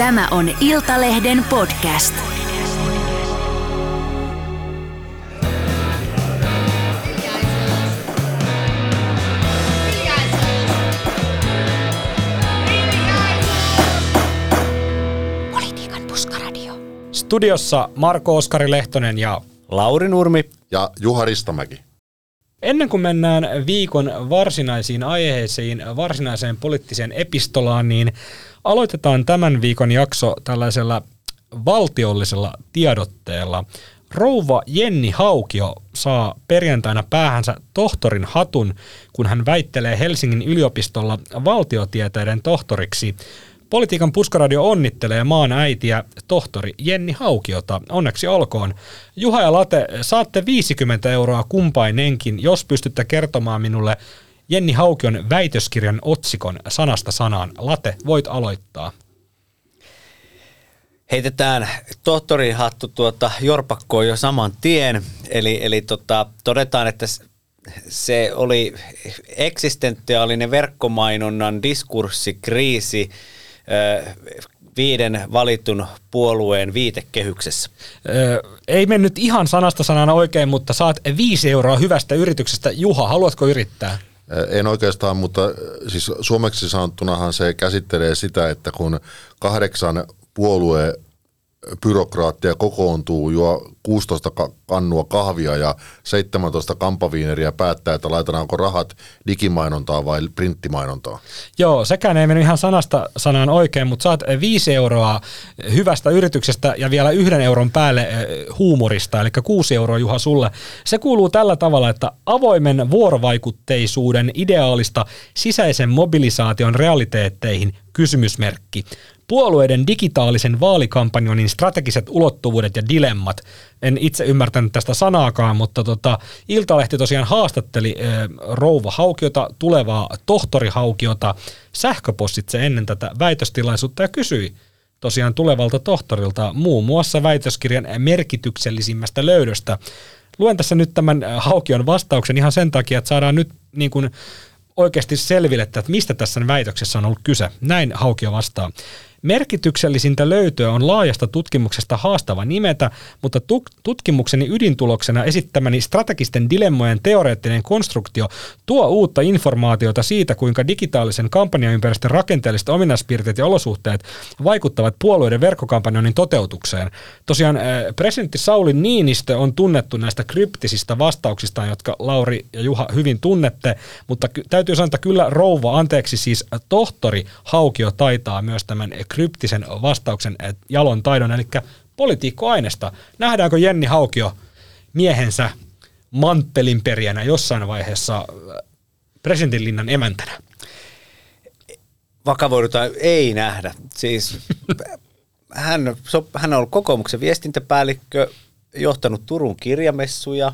Tämä on Iltalehden podcast. Politiikan puskaradio. Studiossa Marko Oskari Lehtonen ja Lauri Nurmi. ja Juha Ristamäki. ennen kuin mennään viikon varsinaisiin aiheisiin, varsinaiseen poliittiseen epistolaan, niin aloitetaan tämän viikon jakso tällaisella valtiollisella tiedotteella. Rouva Jenni Haukio saa perjantaina päähänsä tohtorin hatun, kun hän väittelee Helsingin yliopistolla valtiotieteiden tohtoriksi. Politiikan puskaradio onnittelee maan äitiä, tohtori Jenni Haukiota. Onneksi olkoon. Juha ja Late, saatte 50 euroa kumpainenkin, jos pystytte kertomaan minulle Jenni Haukion väitöskirjan otsikon sanasta sanaan. Late, voit aloittaa. Heitetään tohtorin hattu tuota jorpakkoon jo saman tien. Eli, eli tota, todetaan, että se oli eksistentiaalinen verkkomainonnan diskurssikriisi viiden valitun puolueen viitekehyksessä. Öö, ei mennyt ihan sanasta sanana oikein, mutta saat 5 euroa hyvästä yrityksestä. Juha, haluatko yrittää? En oikeastaan, mutta siis suomeksi sanottunahan se käsittelee sitä, että kun kahdeksan puolue byrokraattia kokoontuu, juo 16 ka- kannua kahvia ja 17 kampaviineriä päättää, että laitetaanko rahat digimainontaa vai printtimainontaa. Joo, sekään ei mennyt ihan sanasta sanaan oikein, mutta saat 5 euroa hyvästä yrityksestä ja vielä yhden euron päälle eh, huumorista, eli 6 euroa Juha sulle. Se kuuluu tällä tavalla, että avoimen vuorovaikutteisuuden ideaalista sisäisen mobilisaation realiteetteihin kysymysmerkki. Puolueiden digitaalisen vaalikampanjoinnin strategiset ulottuvuudet ja dilemmat. En itse ymmärtänyt tästä sanaakaan, mutta tota, Iltalehti tosiaan haastatteli e, rouva Haukiota, tulevaa tohtori Haukiota, sähköpostitse ennen tätä väitöstilaisuutta ja kysyi tosiaan tulevalta tohtorilta muun muassa väitöskirjan merkityksellisimmästä löydöstä. Luen tässä nyt tämän Haukion vastauksen ihan sen takia, että saadaan nyt niin kuin oikeasti selville, että mistä tässä väitöksessä on ollut kyse. Näin Haukio vastaa. Merkityksellisintä löytöä on laajasta tutkimuksesta haastava nimetä, mutta tuk- tutkimukseni ydintuloksena esittämäni strategisten dilemmojen teoreettinen konstruktio tuo uutta informaatiota siitä, kuinka digitaalisen kampanjaympäristön rakenteelliset ominaispiirteet ja olosuhteet vaikuttavat puolueiden verkkokampanjoinnin toteutukseen. Tosiaan äh, presidentti Sauli Niinistö on tunnettu näistä kryptisistä vastauksistaan, jotka Lauri ja Juha hyvin tunnette, mutta täytyy sanoa, että kyllä rouva, anteeksi siis tohtori Haukio taitaa myös tämän kryptisen vastauksen äh, jalon taidon, eli politiikkoaineesta. Nähdäänkö Jenni Haukio miehensä manttelinperijänä jossain vaiheessa äh, presidentinlinnan emäntänä? Vakavoidutaan ei nähdä. Siis hän, hän on ollut kokoomuksen viestintäpäällikkö, johtanut Turun kirjamessuja,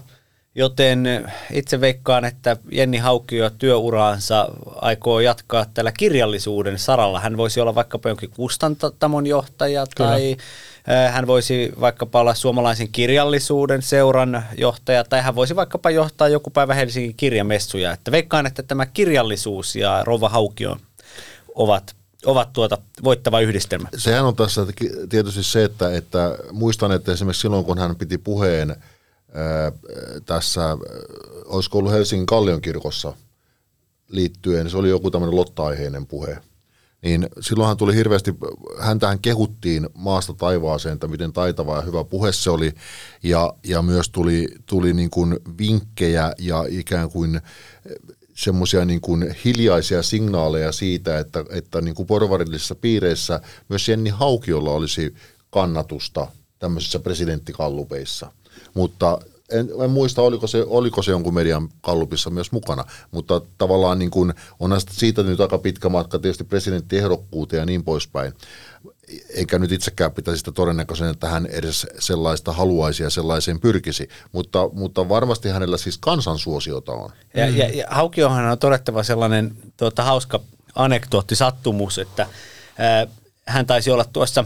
joten itse veikkaan, että Jenni Haukio työuraansa aikoo jatkaa tällä kirjallisuuden saralla. Hän voisi olla vaikkapa jonkin kustantamon johtaja Kyllä. tai äh, hän voisi vaikkapa olla suomalaisen kirjallisuuden seuran johtaja tai hän voisi vaikkapa johtaa joku päivä Helsingin kirjamessuja. Että veikkaan, että tämä kirjallisuus ja Rova Haukio ovat, ovat tuota voittava yhdistelmä. Sehän on tässä tietysti se, että, että muistan, että esimerkiksi silloin kun hän piti puheen tässä, olisiko ollut Helsingin Kallionkirkossa liittyen, se oli joku tämmöinen lotta-aiheinen puhe, niin silloinhan tuli hirveästi, häntähän kehuttiin maasta taivaaseen, että miten taitava ja hyvä puhe se oli, ja, ja myös tuli, tuli niin kuin vinkkejä ja ikään kuin semmoisia niin kuin hiljaisia signaaleja siitä, että, että niin kuin porvarillisissa piireissä myös Jenni Haukiolla olisi kannatusta tämmöisissä presidenttikallupeissa. Mutta en, en muista, oliko se, oliko se jonkun median kallupissa myös mukana, mutta tavallaan niin kuin, onhan siitä nyt aika pitkä matka tietysti presidenttiehdokkuuteen ja niin poispäin. Eikä nyt itsekään pitäisi sitä todennäköisen, että hän edes sellaista haluaisi ja sellaiseen pyrkisi, mutta, mutta varmasti hänellä siis kansansuosiota on. Ja, ja, ja Haukiohan on todettava sellainen tuota, hauska anekdootti, sattumus, että ää, hän taisi olla tuossa,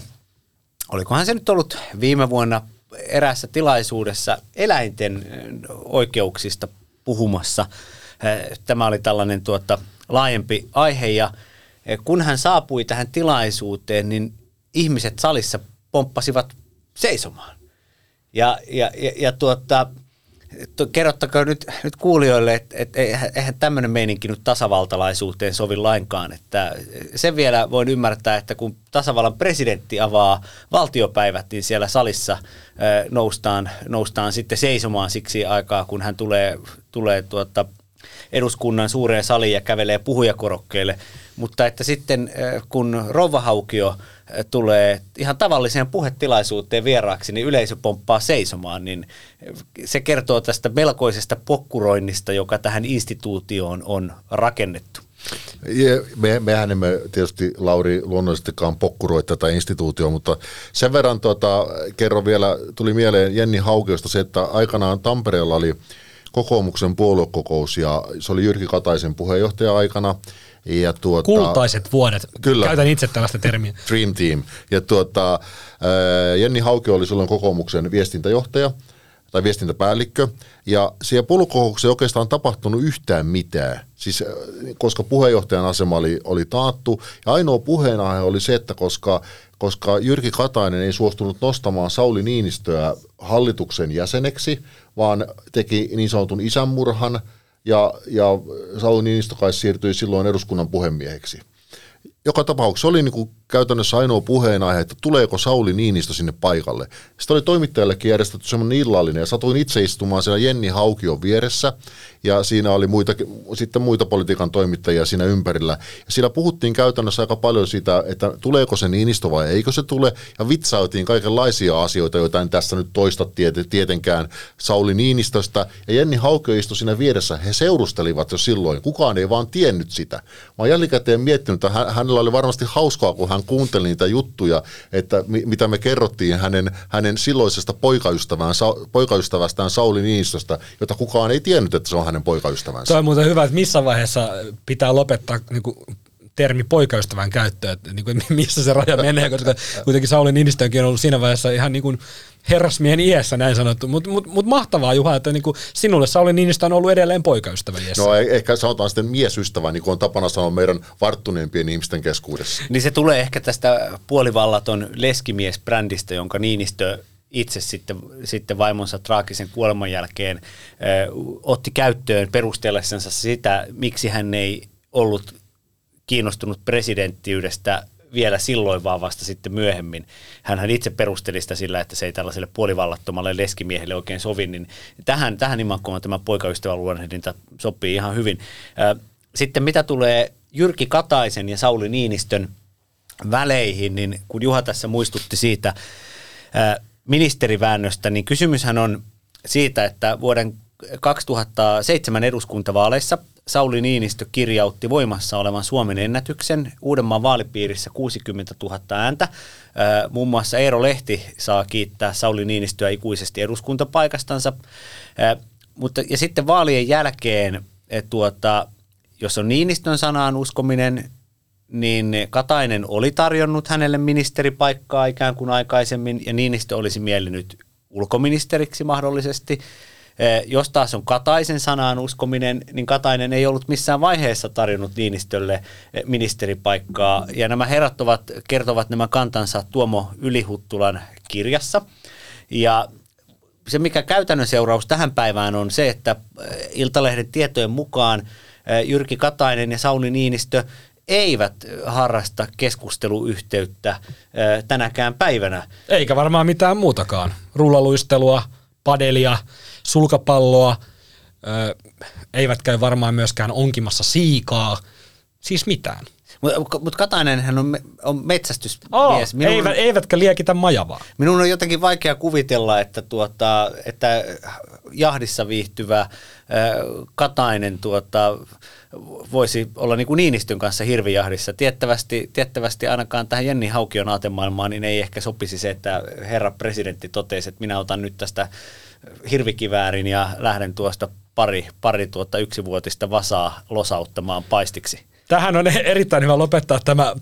olikohan se nyt ollut viime vuonna eräässä tilaisuudessa eläinten oikeuksista puhumassa. Tämä oli tällainen tuota, laajempi aihe ja kun hän saapui tähän tilaisuuteen, niin ihmiset salissa pomppasivat seisomaan. Ja, ja, ja, ja tuota, kerrottakaa nyt, nyt kuulijoille, että et, eihän tämmöinen meininki nyt tasavaltalaisuuteen sovi lainkaan. Että sen vielä voin ymmärtää, että kun tasavallan presidentti avaa valtiopäivät, niin siellä salissa noustaan, noustaan sitten seisomaan siksi aikaa, kun hän tulee, tulee tuota, eduskunnan suureen saliin ja kävelee puhujakorokkeelle. Mutta että sitten kun Rouvahaukio tulee ihan tavalliseen puhetilaisuuteen vieraaksi, niin yleisö pomppaa seisomaan, niin se kertoo tästä melkoisesta pokkuroinnista, joka tähän instituutioon on rakennettu. Me, mehän emme tietysti, Lauri, luonnollisestikaan pokkuroi tätä instituutioa, mutta sen verran tota, kerron vielä, tuli mieleen Jenni Haukiosta se, että aikanaan Tampereella oli kokoomuksen puoluekokous ja se oli Jyrki Kataisen puheenjohtaja-aikana – ja tuota, Kultaiset vuodet. Kyllä. Käytän itse tällaista termiä. Dream Team. Ja tuota, Jenni Hauke oli silloin kokoomuksen viestintäjohtaja tai viestintäpäällikkö, ja siellä puolukokouksessa ei oikeastaan tapahtunut yhtään mitään, siis, koska puheenjohtajan asema oli, oli taattu, ja ainoa puheenaihe oli se, että koska, koska Jyrki Katainen ei suostunut nostamaan Sauli Niinistöä hallituksen jäseneksi, vaan teki niin sanotun isänmurhan, ja, ja Sauli Niinistö kai siirtyi silloin eduskunnan puhemieheksi. Joka tapauksessa oli niin kuin käytännössä ainoa puheenaihe, että tuleeko Sauli Niinistö sinne paikalle. Sitten oli toimittajallekin järjestetty semmoinen illallinen ja satuin itse istumaan siellä Jenni Haukion vieressä ja siinä oli muita, sitten muita politiikan toimittajia siinä ympärillä. Ja siellä puhuttiin käytännössä aika paljon siitä, että tuleeko se Niinistö vai eikö se tule ja vitsautiin kaikenlaisia asioita, joita en tässä nyt toista tietenkään Sauli Niinistöstä. Ja Jenni Haukio istui siinä vieressä, he seurustelivat jo silloin, kukaan ei vaan tiennyt sitä. Mä oon jälkikäteen miettinyt, että hänellä oli varmasti hauskaa, kun hän kuunteli niitä juttuja, että mitä me kerrottiin hänen, hänen silloisesta poikaystävään, poikaystävästään Sauli Niinistöstä, jota kukaan ei tiennyt, että se on hänen poikaystävänsä. Tuo on muuten hyvä, että missä vaiheessa pitää lopettaa niin kuin termi poikaystävän käyttöön, että niin kuin, missä se raja menee, koska kuitenkin Sauli Niinistönkin on ollut siinä vaiheessa ihan niin kuin herrasmiehen iässä näin sanottu, mutta mut, mut mahtavaa Juha, että niin kuin sinulle Sauli Niinistö on ollut edelleen poikaystävä iässä. No e- ehkä sanotaan sitten miesystävä, niin kuin on tapana sanoa meidän varttuneempien ihmisten keskuudessa. Niin se tulee ehkä tästä puolivallaton leskimies-brändistä, jonka Niinistö itse sitten, sitten vaimonsa traagisen kuoleman jälkeen ö, otti käyttöön perustellessansa sitä, miksi hän ei ollut kiinnostunut presidenttiydestä vielä silloin, vaan vasta sitten myöhemmin. Hän itse perusteli sitä sillä, että se ei tällaiselle puolivallattomalle leskimiehelle oikein sovi, niin tähän, tähän imakkoon tämä poikaystävän luonnehdinta sopii ihan hyvin. Sitten mitä tulee Jyrki Kataisen ja Sauli Niinistön väleihin, niin kun Juha tässä muistutti siitä ministeriväännöstä, niin kysymyshän on siitä, että vuoden 2007 eduskuntavaaleissa Sauli Niinistö kirjautti voimassa olevan Suomen ennätyksen Uudenmaan vaalipiirissä 60 000 ääntä. Muun muassa Eero Lehti saa kiittää Sauli Niinistöä ikuisesti eduskuntapaikastansa. Mutta, ja sitten vaalien jälkeen, tuota, jos on Niinistön sanaan uskominen, niin Katainen oli tarjonnut hänelle ministeripaikkaa ikään kuin aikaisemmin, ja Niinistö olisi miellynyt ulkoministeriksi mahdollisesti – jos taas on Kataisen sanaan uskominen, niin Katainen ei ollut missään vaiheessa tarjonnut Niinistölle ministeripaikkaa. Ja nämä herrat ovat, kertovat nämä kantansa Tuomo Ylihuttulan kirjassa. Ja se, mikä käytännön seuraus tähän päivään on se, että eh, Iltalehden tietojen mukaan Jyrki Katainen ja Sauli Niinistö eivät harrasta keskusteluyhteyttä tänäkään päivänä. Eikä varmaan mitään muutakaan. Rullaluistelua, padelia, sulkapalloa, ö, eivät käy varmaan myöskään onkimassa siikaa, siis mitään. Mutta mut Katainenhän on, on metsästysmies. Oh, minun, eivät, eivätkä liekitä majavaa. Minun on jotenkin vaikea kuvitella, että, tuota, että jahdissa viihtyvä äh, Katainen tuota, voisi olla niin kuin Niinistön kanssa hirvijahdissa. Tiettävästi, tiettävästi ainakaan tähän Jenni Haukion aatemaailmaan niin ei ehkä sopisi se, että herra presidentti totesi, että minä otan nyt tästä hirvikiväärin ja lähden tuosta pari, pari tuota yksivuotista vasaa losauttamaan paistiksi. Tähän on erittäin hyvä lopettaa tämä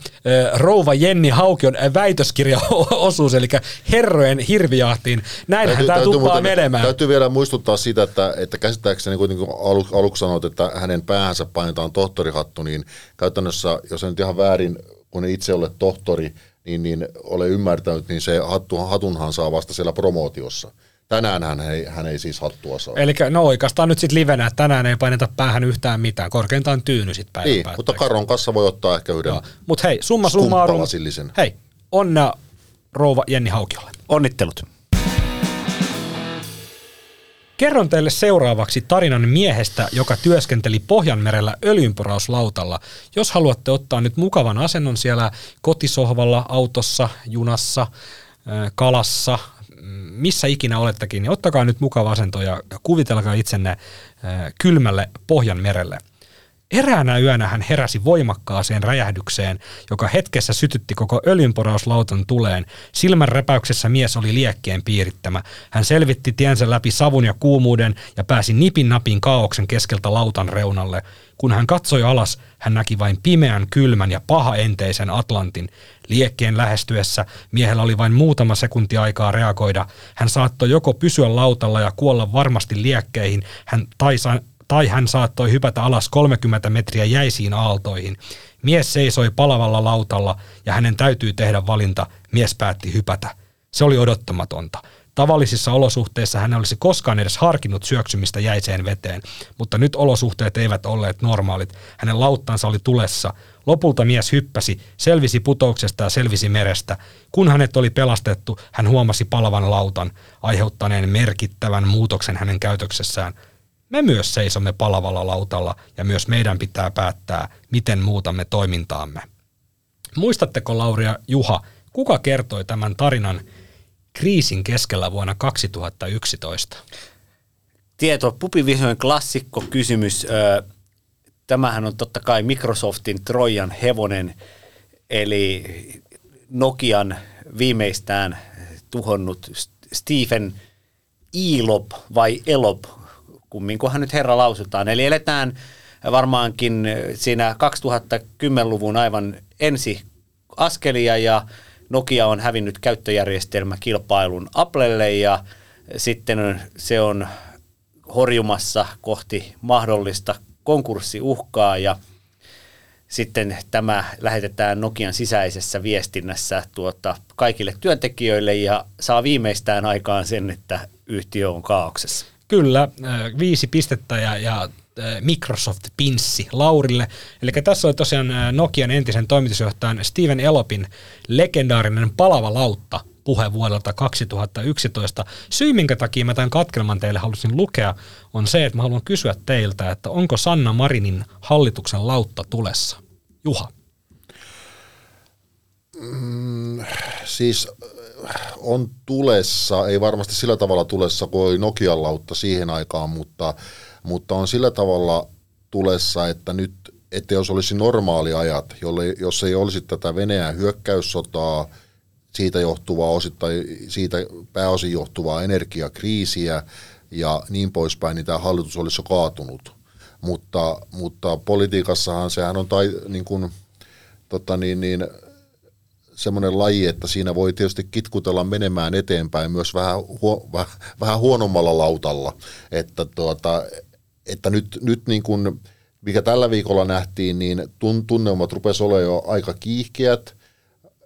Rouva Jenni Haukion väitöskirjaosuus, eli herrojen hirvijahtiin. Näinhän tämä tuppaa menemään. Täytyy vielä muistuttaa sitä, että, että käsittääkseni kuitenkin alu, aluksi sanoit, että hänen päähänsä painetaan tohtorihattu, niin käytännössä, jos en nyt ihan väärin kun itse olet tohtori, niin, niin ole ymmärtänyt, niin se hattu, hatunhan saa vasta siellä promootiossa. Tänään hän ei, hän ei siis hattua saa. Eli no oikeastaan nyt sitten livenä, että tänään ei paineta päähän yhtään mitään, korkeintaan tyyny sitten päivän niin, mutta Karon kanssa voi ottaa ehkä yhden Mutta hei, summa summarum, hei, onnea rouva Jenni Haukiolle. Onnittelut. Kerron teille seuraavaksi tarinan miehestä, joka työskenteli Pohjanmerellä öljynporauslautalla. Jos haluatte ottaa nyt mukavan asennon siellä kotisohvalla, autossa, junassa, kalassa, missä ikinä olettekin, niin ottakaa nyt mukava asento ja kuvitelkaa itsenne kylmälle Pohjanmerelle. Eräänä yönä hän heräsi voimakkaaseen räjähdykseen, joka hetkessä sytytti koko öljynporauslautan tuleen. Silmän räpäyksessä mies oli liekkeen piirittämä. Hän selvitti tiensä läpi savun ja kuumuuden ja pääsi nipin napin kaauksen keskeltä lautan reunalle. Kun hän katsoi alas, hän näki vain pimeän, kylmän ja pahaenteisen Atlantin. Liekkeen lähestyessä miehellä oli vain muutama sekunti aikaa reagoida. Hän saattoi joko pysyä lautalla ja kuolla varmasti liekkeihin, hän tai tai hän saattoi hypätä alas 30 metriä jäisiin aaltoihin. Mies seisoi palavalla lautalla ja hänen täytyy tehdä valinta. Mies päätti hypätä. Se oli odottamatonta. Tavallisissa olosuhteissa hän olisi koskaan edes harkinnut syöksymistä jäiseen veteen, mutta nyt olosuhteet eivät olleet normaalit. Hänen lauttansa oli tulessa. Lopulta mies hyppäsi, selvisi putouksesta ja selvisi merestä. Kun hänet oli pelastettu, hän huomasi palavan lautan, aiheuttaneen merkittävän muutoksen hänen käytöksessään. Me myös seisomme palavalla lautalla ja myös meidän pitää päättää, miten muutamme toimintaamme. Muistatteko Lauri ja Juha, kuka kertoi tämän tarinan kriisin keskellä vuonna 2011? Tieto, Pupivision klassikko kysymys. Tämähän on totta kai Microsoftin Trojan hevonen, eli Nokian viimeistään tuhonnut Stephen Elop vai Elop, kumminkohan nyt herra lausutaan. Eli eletään varmaankin siinä 2010-luvun aivan ensi askelia ja Nokia on hävinnyt käyttöjärjestelmäkilpailun Applelle ja sitten se on horjumassa kohti mahdollista konkurssiuhkaa ja sitten tämä lähetetään Nokian sisäisessä viestinnässä tuota, kaikille työntekijöille ja saa viimeistään aikaan sen, että yhtiö on kaauksessa. Kyllä, äh, viisi pistettä ja, ja äh, Microsoft pinssi Laurille. Eli tässä oli tosiaan äh, Nokian entisen toimitusjohtajan Steven Elopin legendaarinen palava lautta puhe vuodelta 2011. Syy, minkä takia mä tämän katkelman teille halusin lukea, on se, että mä haluan kysyä teiltä, että onko Sanna Marinin hallituksen lautta tulessa? Juha. Mm, siis on tulessa, ei varmasti sillä tavalla tulessa kuin oli Nokian lautta siihen aikaan, mutta, mutta on sillä tavalla tulessa, että nyt, että jos olisi normaali ajat, jolle, jos ei olisi tätä Venäjän hyökkäyssotaa, siitä johtuvaa osittain, siitä pääosin johtuvaa energiakriisiä ja niin poispäin, niin tämä hallitus olisi jo kaatunut. Mutta, mutta politiikassahan sehän on tai, niin kuin, tota niin, niin, semmoinen laji, että siinä voi tietysti kitkutella menemään eteenpäin myös vähän, huo, vähän, vähän huonommalla lautalla. Että, tuota, että nyt, nyt niin kuin, mikä tällä viikolla nähtiin, niin tunnelmat rupesivat olemaan jo aika kiihkeät,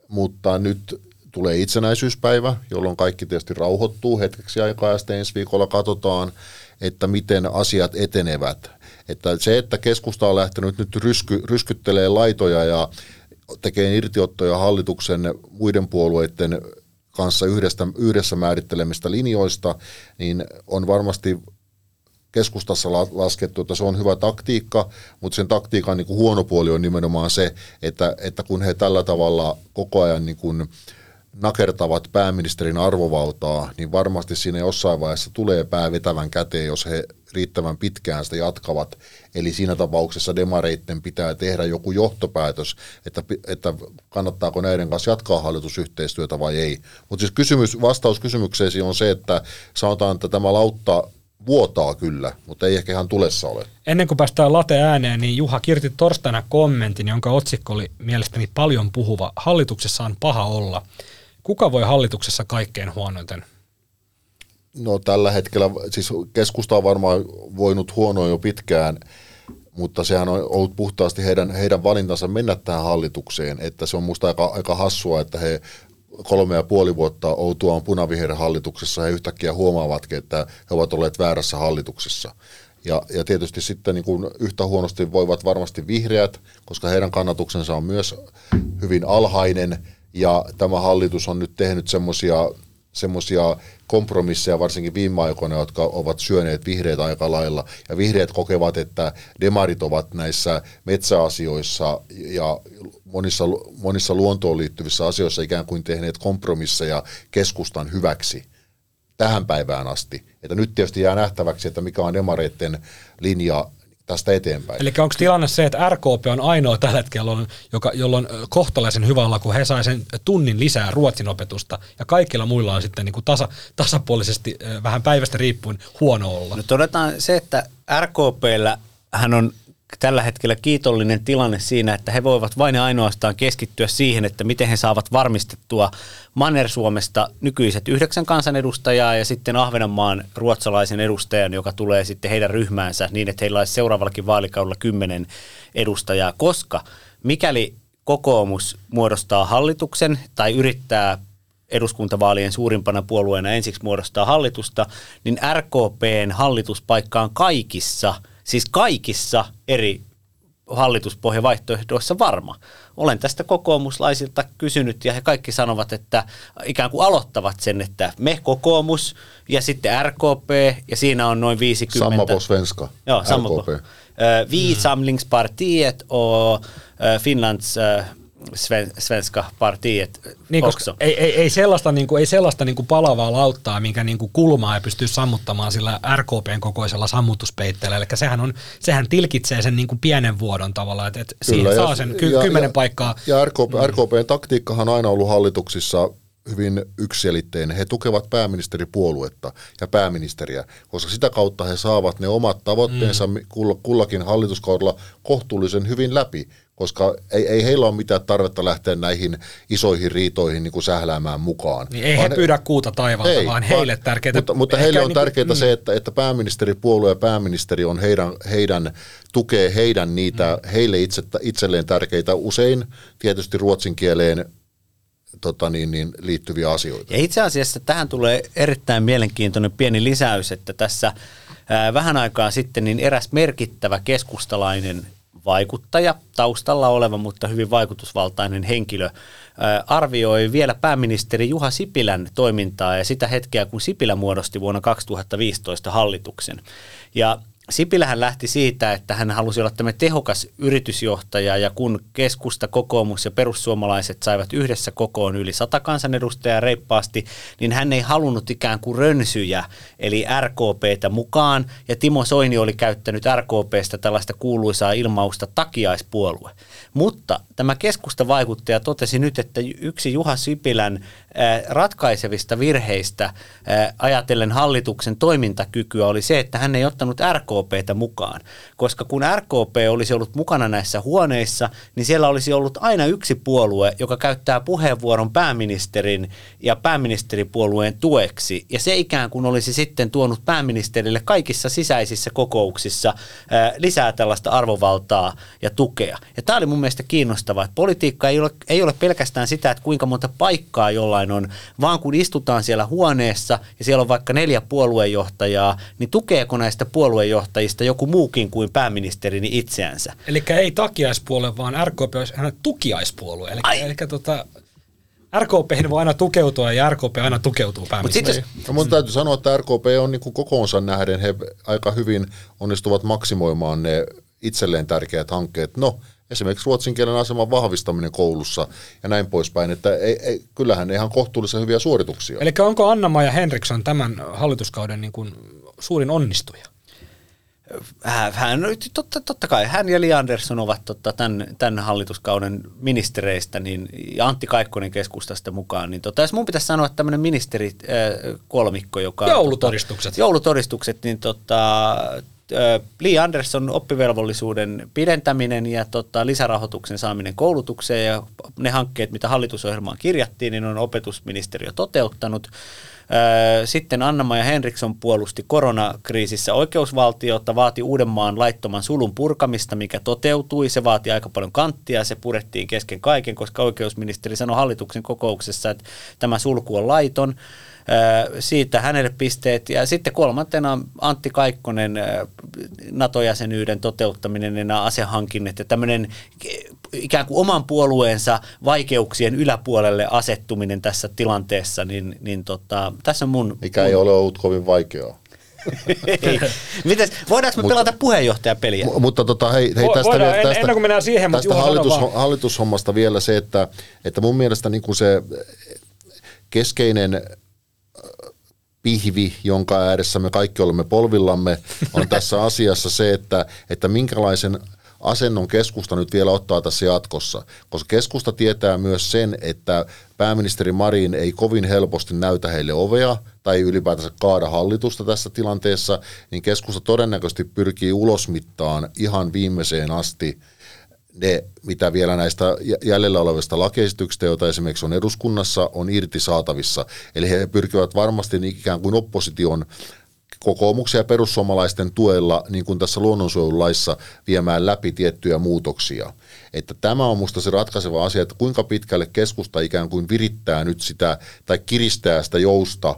mutta nyt tulee itsenäisyyspäivä, jolloin kaikki tietysti rauhoittuu hetkeksi aikaa ja sitten ensi viikolla katsotaan, että miten asiat etenevät. Että se, että keskusta on lähtenyt nyt rysky, ryskyttelee laitoja ja tekee irtiottoja hallituksen muiden puolueiden kanssa yhdessä, yhdessä määrittelemistä linjoista, niin on varmasti keskustassa laskettu, että se on hyvä taktiikka, mutta sen taktiikan niin kuin huono puoli on nimenomaan se, että, että kun he tällä tavalla koko ajan niin kuin nakertavat pääministerin arvovaltaa, niin varmasti siinä jossain vaiheessa tulee pää vetävän käteen, jos he riittävän pitkään sitä jatkavat. Eli siinä tapauksessa demareitten pitää tehdä joku johtopäätös, että, että kannattaako näiden kanssa jatkaa hallitusyhteistyötä vai ei. Mutta siis kysymys, vastaus kysymykseesi on se, että sanotaan, että tämä lautta vuotaa kyllä, mutta ei ehkä ihan tulessa ole. Ennen kuin päästään late ääneen, niin Juha kirti torstaina kommentin, jonka otsikko oli mielestäni paljon puhuva. Hallituksessa on paha olla. Kuka voi hallituksessa kaikkein huonoiten? No tällä hetkellä, siis keskusta on varmaan voinut huonoa jo pitkään, mutta sehän on ollut puhtaasti heidän, heidän valintansa mennä tähän hallitukseen, että se on musta aika, aika hassua, että he kolme ja puoli vuotta outua on punaviherin hallituksessa, he yhtäkkiä huomaavatkin, että he ovat olleet väärässä hallituksessa. Ja, ja tietysti sitten niin kuin yhtä huonosti voivat varmasti vihreät, koska heidän kannatuksensa on myös hyvin alhainen, ja tämä hallitus on nyt tehnyt semmoisia semmoisia kompromisseja, varsinkin viime aikoina, jotka ovat syöneet vihreät aika lailla. Ja vihreät kokevat, että demarit ovat näissä metsäasioissa ja monissa, monissa luontoon liittyvissä asioissa ikään kuin tehneet kompromisseja keskustan hyväksi tähän päivään asti. Että nyt tietysti jää nähtäväksi, että mikä on demareiden linja tästä eteenpäin. Eli onko tilanne se, että RKP on ainoa tällä hetkellä, joka, jolla on kohtalaisen hyvä olla, kun he sai sen tunnin lisää ruotsin opetusta, ja kaikilla muilla on sitten niin kuin tasa, tasapuolisesti vähän päivästä riippuen huono olla. No todetaan se, että RKPllä hän on tällä hetkellä kiitollinen tilanne siinä, että he voivat vain ja ainoastaan keskittyä siihen, että miten he saavat varmistettua Manner-Suomesta nykyiset yhdeksän kansanedustajaa ja sitten Ahvenanmaan ruotsalaisen edustajan, joka tulee sitten heidän ryhmäänsä niin, että heillä olisi seuraavallakin vaalikaudella kymmenen edustajaa, koska mikäli kokoomus muodostaa hallituksen tai yrittää eduskuntavaalien suurimpana puolueena ensiksi muodostaa hallitusta, niin RKPn hallituspaikka on kaikissa – siis kaikissa eri hallituspohjavaihtoehdoissa varma. Olen tästä kokoomuslaisilta kysynyt ja he kaikki sanovat, että ikään kuin aloittavat sen, että me kokoomus ja sitten RKP ja siinä on noin 50. Samma på svenska. Joo, samma. På. Vi Samlingspartiet och Finlands svenska partiet niin, koska ei, ei, ei, sellaista, niin kuin, ei sellaista niin kuin palavaa lauttaa, minkä niin kuin kulmaa ei pysty sammuttamaan sillä RKPn kokoisella sammutuspeitteellä. Eli sehän, on, sehän tilkitsee sen niin kuin pienen vuodon tavalla, että, että Kyllä, siihen ja, saa sen ky- ja, kymmenen ja, paikkaa. Ja RKP, mm. RKPn taktiikkahan on aina ollut hallituksissa hyvin yksiselitteinen. He tukevat pääministeripuoluetta ja pääministeriä, koska sitä kautta he saavat ne omat tavoitteensa mm. kullakin hallituskaudella kohtuullisen hyvin läpi koska ei, ei heillä ole mitään tarvetta lähteä näihin isoihin riitoihin niin kuin sähläämään mukaan. Niin ei vaan he pyydä kuuta taivaalta, ei, vaan heille tärkeää. Mutta, mutta heille on niin tärkeää mm. se, että, että pääministeripuolue ja pääministeri on heidän, heidän tukee heidän niitä mm. heille itse, itselleen tärkeitä, usein tietysti ruotsin kieleen tota niin, niin, liittyviä asioita. Ja itse asiassa tähän tulee erittäin mielenkiintoinen pieni lisäys, että tässä ää, vähän aikaa sitten niin eräs merkittävä keskustalainen vaikuttaja, taustalla oleva, mutta hyvin vaikutusvaltainen henkilö, arvioi vielä pääministeri Juha Sipilän toimintaa ja sitä hetkeä, kun Sipilä muodosti vuonna 2015 hallituksen. Ja Sipilähän lähti siitä, että hän halusi olla tämmöinen tehokas yritysjohtaja ja kun keskusta, kokoomus ja perussuomalaiset saivat yhdessä kokoon yli sata kansanedustajaa reippaasti, niin hän ei halunnut ikään kuin rönsyjä, eli RKPtä mukaan ja Timo Soini oli käyttänyt RKPstä tällaista kuuluisaa ilmausta takiaispuolue. Mutta tämä keskusta vaikuttaja totesi nyt, että yksi Juha Sipilän ratkaisevista virheistä ajatellen hallituksen toimintakykyä oli se, että hän ei ottanut RKPtä mukaan. Koska kun RKP olisi ollut mukana näissä huoneissa, niin siellä olisi ollut aina yksi puolue, joka käyttää puheenvuoron pääministerin ja pääministeripuolueen tueksi. Ja se ikään kuin olisi sitten tuonut pääministerille kaikissa sisäisissä kokouksissa lisää tällaista arvovaltaa ja tukea. Ja tämä oli mun mielestä kiinnostavaa, että politiikka ei ole, ei ole pelkästään sitä, että kuinka monta paikkaa jollain on, vaan kun istutaan siellä huoneessa ja siellä on vaikka neljä puoluejohtajaa, niin tukeeko näistä puoluejohtajista joku muukin kuin pääministerini itseänsä? Eli ei takiaispuolue, vaan RKP olisi hänen tukiaispuolue. Eli, eli tota, RKP voi aina tukeutua ja RKP aina tukeutuu pääministeriin. No, mun täytyy sanoa, että RKP on niin kuin kokoonsa nähden, he aika hyvin onnistuvat maksimoimaan ne itselleen tärkeät hankkeet. No, esimerkiksi ruotsin kielen aseman vahvistaminen koulussa ja näin poispäin, että ei, ei, kyllähän ne ihan kohtuullisen hyviä suorituksia. Eli onko Anna-Maja Henriksson tämän hallituskauden niin kuin suurin onnistuja? Hän, totta, totta kai, hän ja Li Andersson ovat totta, tämän, tämän hallituskauden ministereistä, niin, ja Antti Kaikkonen keskustasta mukaan, niin tota, jos mun pitäisi sanoa, että tämmöinen ministeri kolmikko, joka... Joulutodistukset. Tota, joulutodistukset, niin tota, Li Andersson oppivelvollisuuden pidentäminen ja tota, lisärahoituksen saaminen koulutukseen ja ne hankkeet, mitä hallitusohjelmaan kirjattiin, niin on opetusministeriö toteuttanut. Sitten anna ja Henriksson puolusti koronakriisissä oikeusvaltiota, vaati Uudenmaan laittoman sulun purkamista, mikä toteutui. Se vaati aika paljon kanttia, se purettiin kesken kaiken, koska oikeusministeri sanoi hallituksen kokouksessa, että tämä sulku on laiton siitä hänelle pisteet. Ja sitten kolmantena Antti Kaikkonen, NATO-jäsenyyden toteuttaminen ja nämä asehankinnat ja tämmöinen ikään kuin oman puolueensa vaikeuksien yläpuolelle asettuminen tässä tilanteessa, niin, niin tota, tässä on mun... Mikä mun... ei ole ollut kovin vaikeaa. Mites, voidaanko me mutta, pelata puheenjohtajapeliä? M- mutta tota, hei, hei tästä, Voidaan, tästä, ennen kuin mennään siihen, tästä hallitus, hallitushommasta vielä se, että, että mun mielestä niin kuin se keskeinen pihvi, jonka ääressä me kaikki olemme polvillamme, on tässä asiassa se, että, että minkälaisen asennon keskusta nyt vielä ottaa tässä jatkossa, koska keskusta tietää myös sen, että pääministeri Marin ei kovin helposti näytä heille ovea tai ylipäätänsä kaada hallitusta tässä tilanteessa, niin keskusta todennäköisesti pyrkii ulosmittaan ihan viimeiseen asti ne, mitä vielä näistä jäljellä olevista lakeisityksistä, joita esimerkiksi on eduskunnassa, on irti saatavissa. Eli he pyrkivät varmasti niin ikään kuin opposition kokoomuksen ja perussuomalaisten tuella, niin kuin tässä luonnonsuojelulaissa, viemään läpi tiettyjä muutoksia. Että tämä on minusta se ratkaiseva asia, että kuinka pitkälle keskusta ikään kuin virittää nyt sitä tai kiristää sitä jousta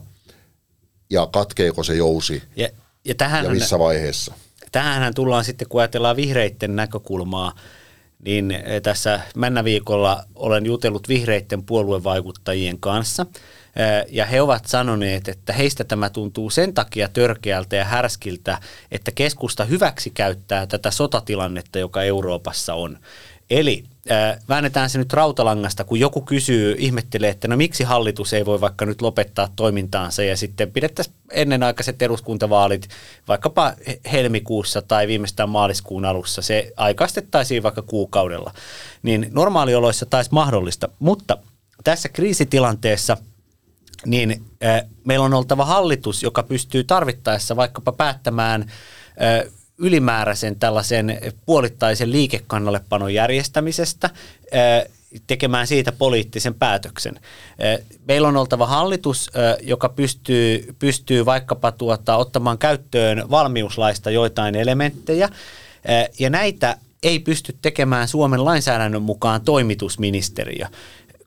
ja katkeeko se jousi ja, ja, tähän ja missä vaiheessa. Tähän tullaan sitten, kun ajatellaan vihreiden näkökulmaa, niin eh, tässä männäviikolla olen jutellut vihreiden puoluevaikuttajien kanssa, eh, ja he ovat sanoneet, että heistä tämä tuntuu sen takia törkeältä ja härskiltä, että keskusta hyväksi käyttää tätä sotatilannetta, joka Euroopassa on. Eli äh, väännetään se nyt rautalangasta, kun joku kysyy, ihmettelee, että no miksi hallitus ei voi vaikka nyt lopettaa toimintaansa ja sitten pidettäisiin ennenaikaiset eduskuntavaalit vaikkapa helmikuussa tai viimeistään maaliskuun alussa. Se aikaistettaisiin vaikka kuukaudella. Niin normaalioloissa taisi mahdollista, mutta tässä kriisitilanteessa niin äh, meillä on oltava hallitus, joka pystyy tarvittaessa vaikkapa päättämään äh, ylimääräisen tällaisen puolittaisen liikekannallepanon järjestämisestä tekemään siitä poliittisen päätöksen. Meillä on oltava hallitus, joka pystyy, pystyy vaikkapa tuota, ottamaan käyttöön valmiuslaista joitain elementtejä, ja näitä ei pysty tekemään Suomen lainsäädännön mukaan toimitusministeriö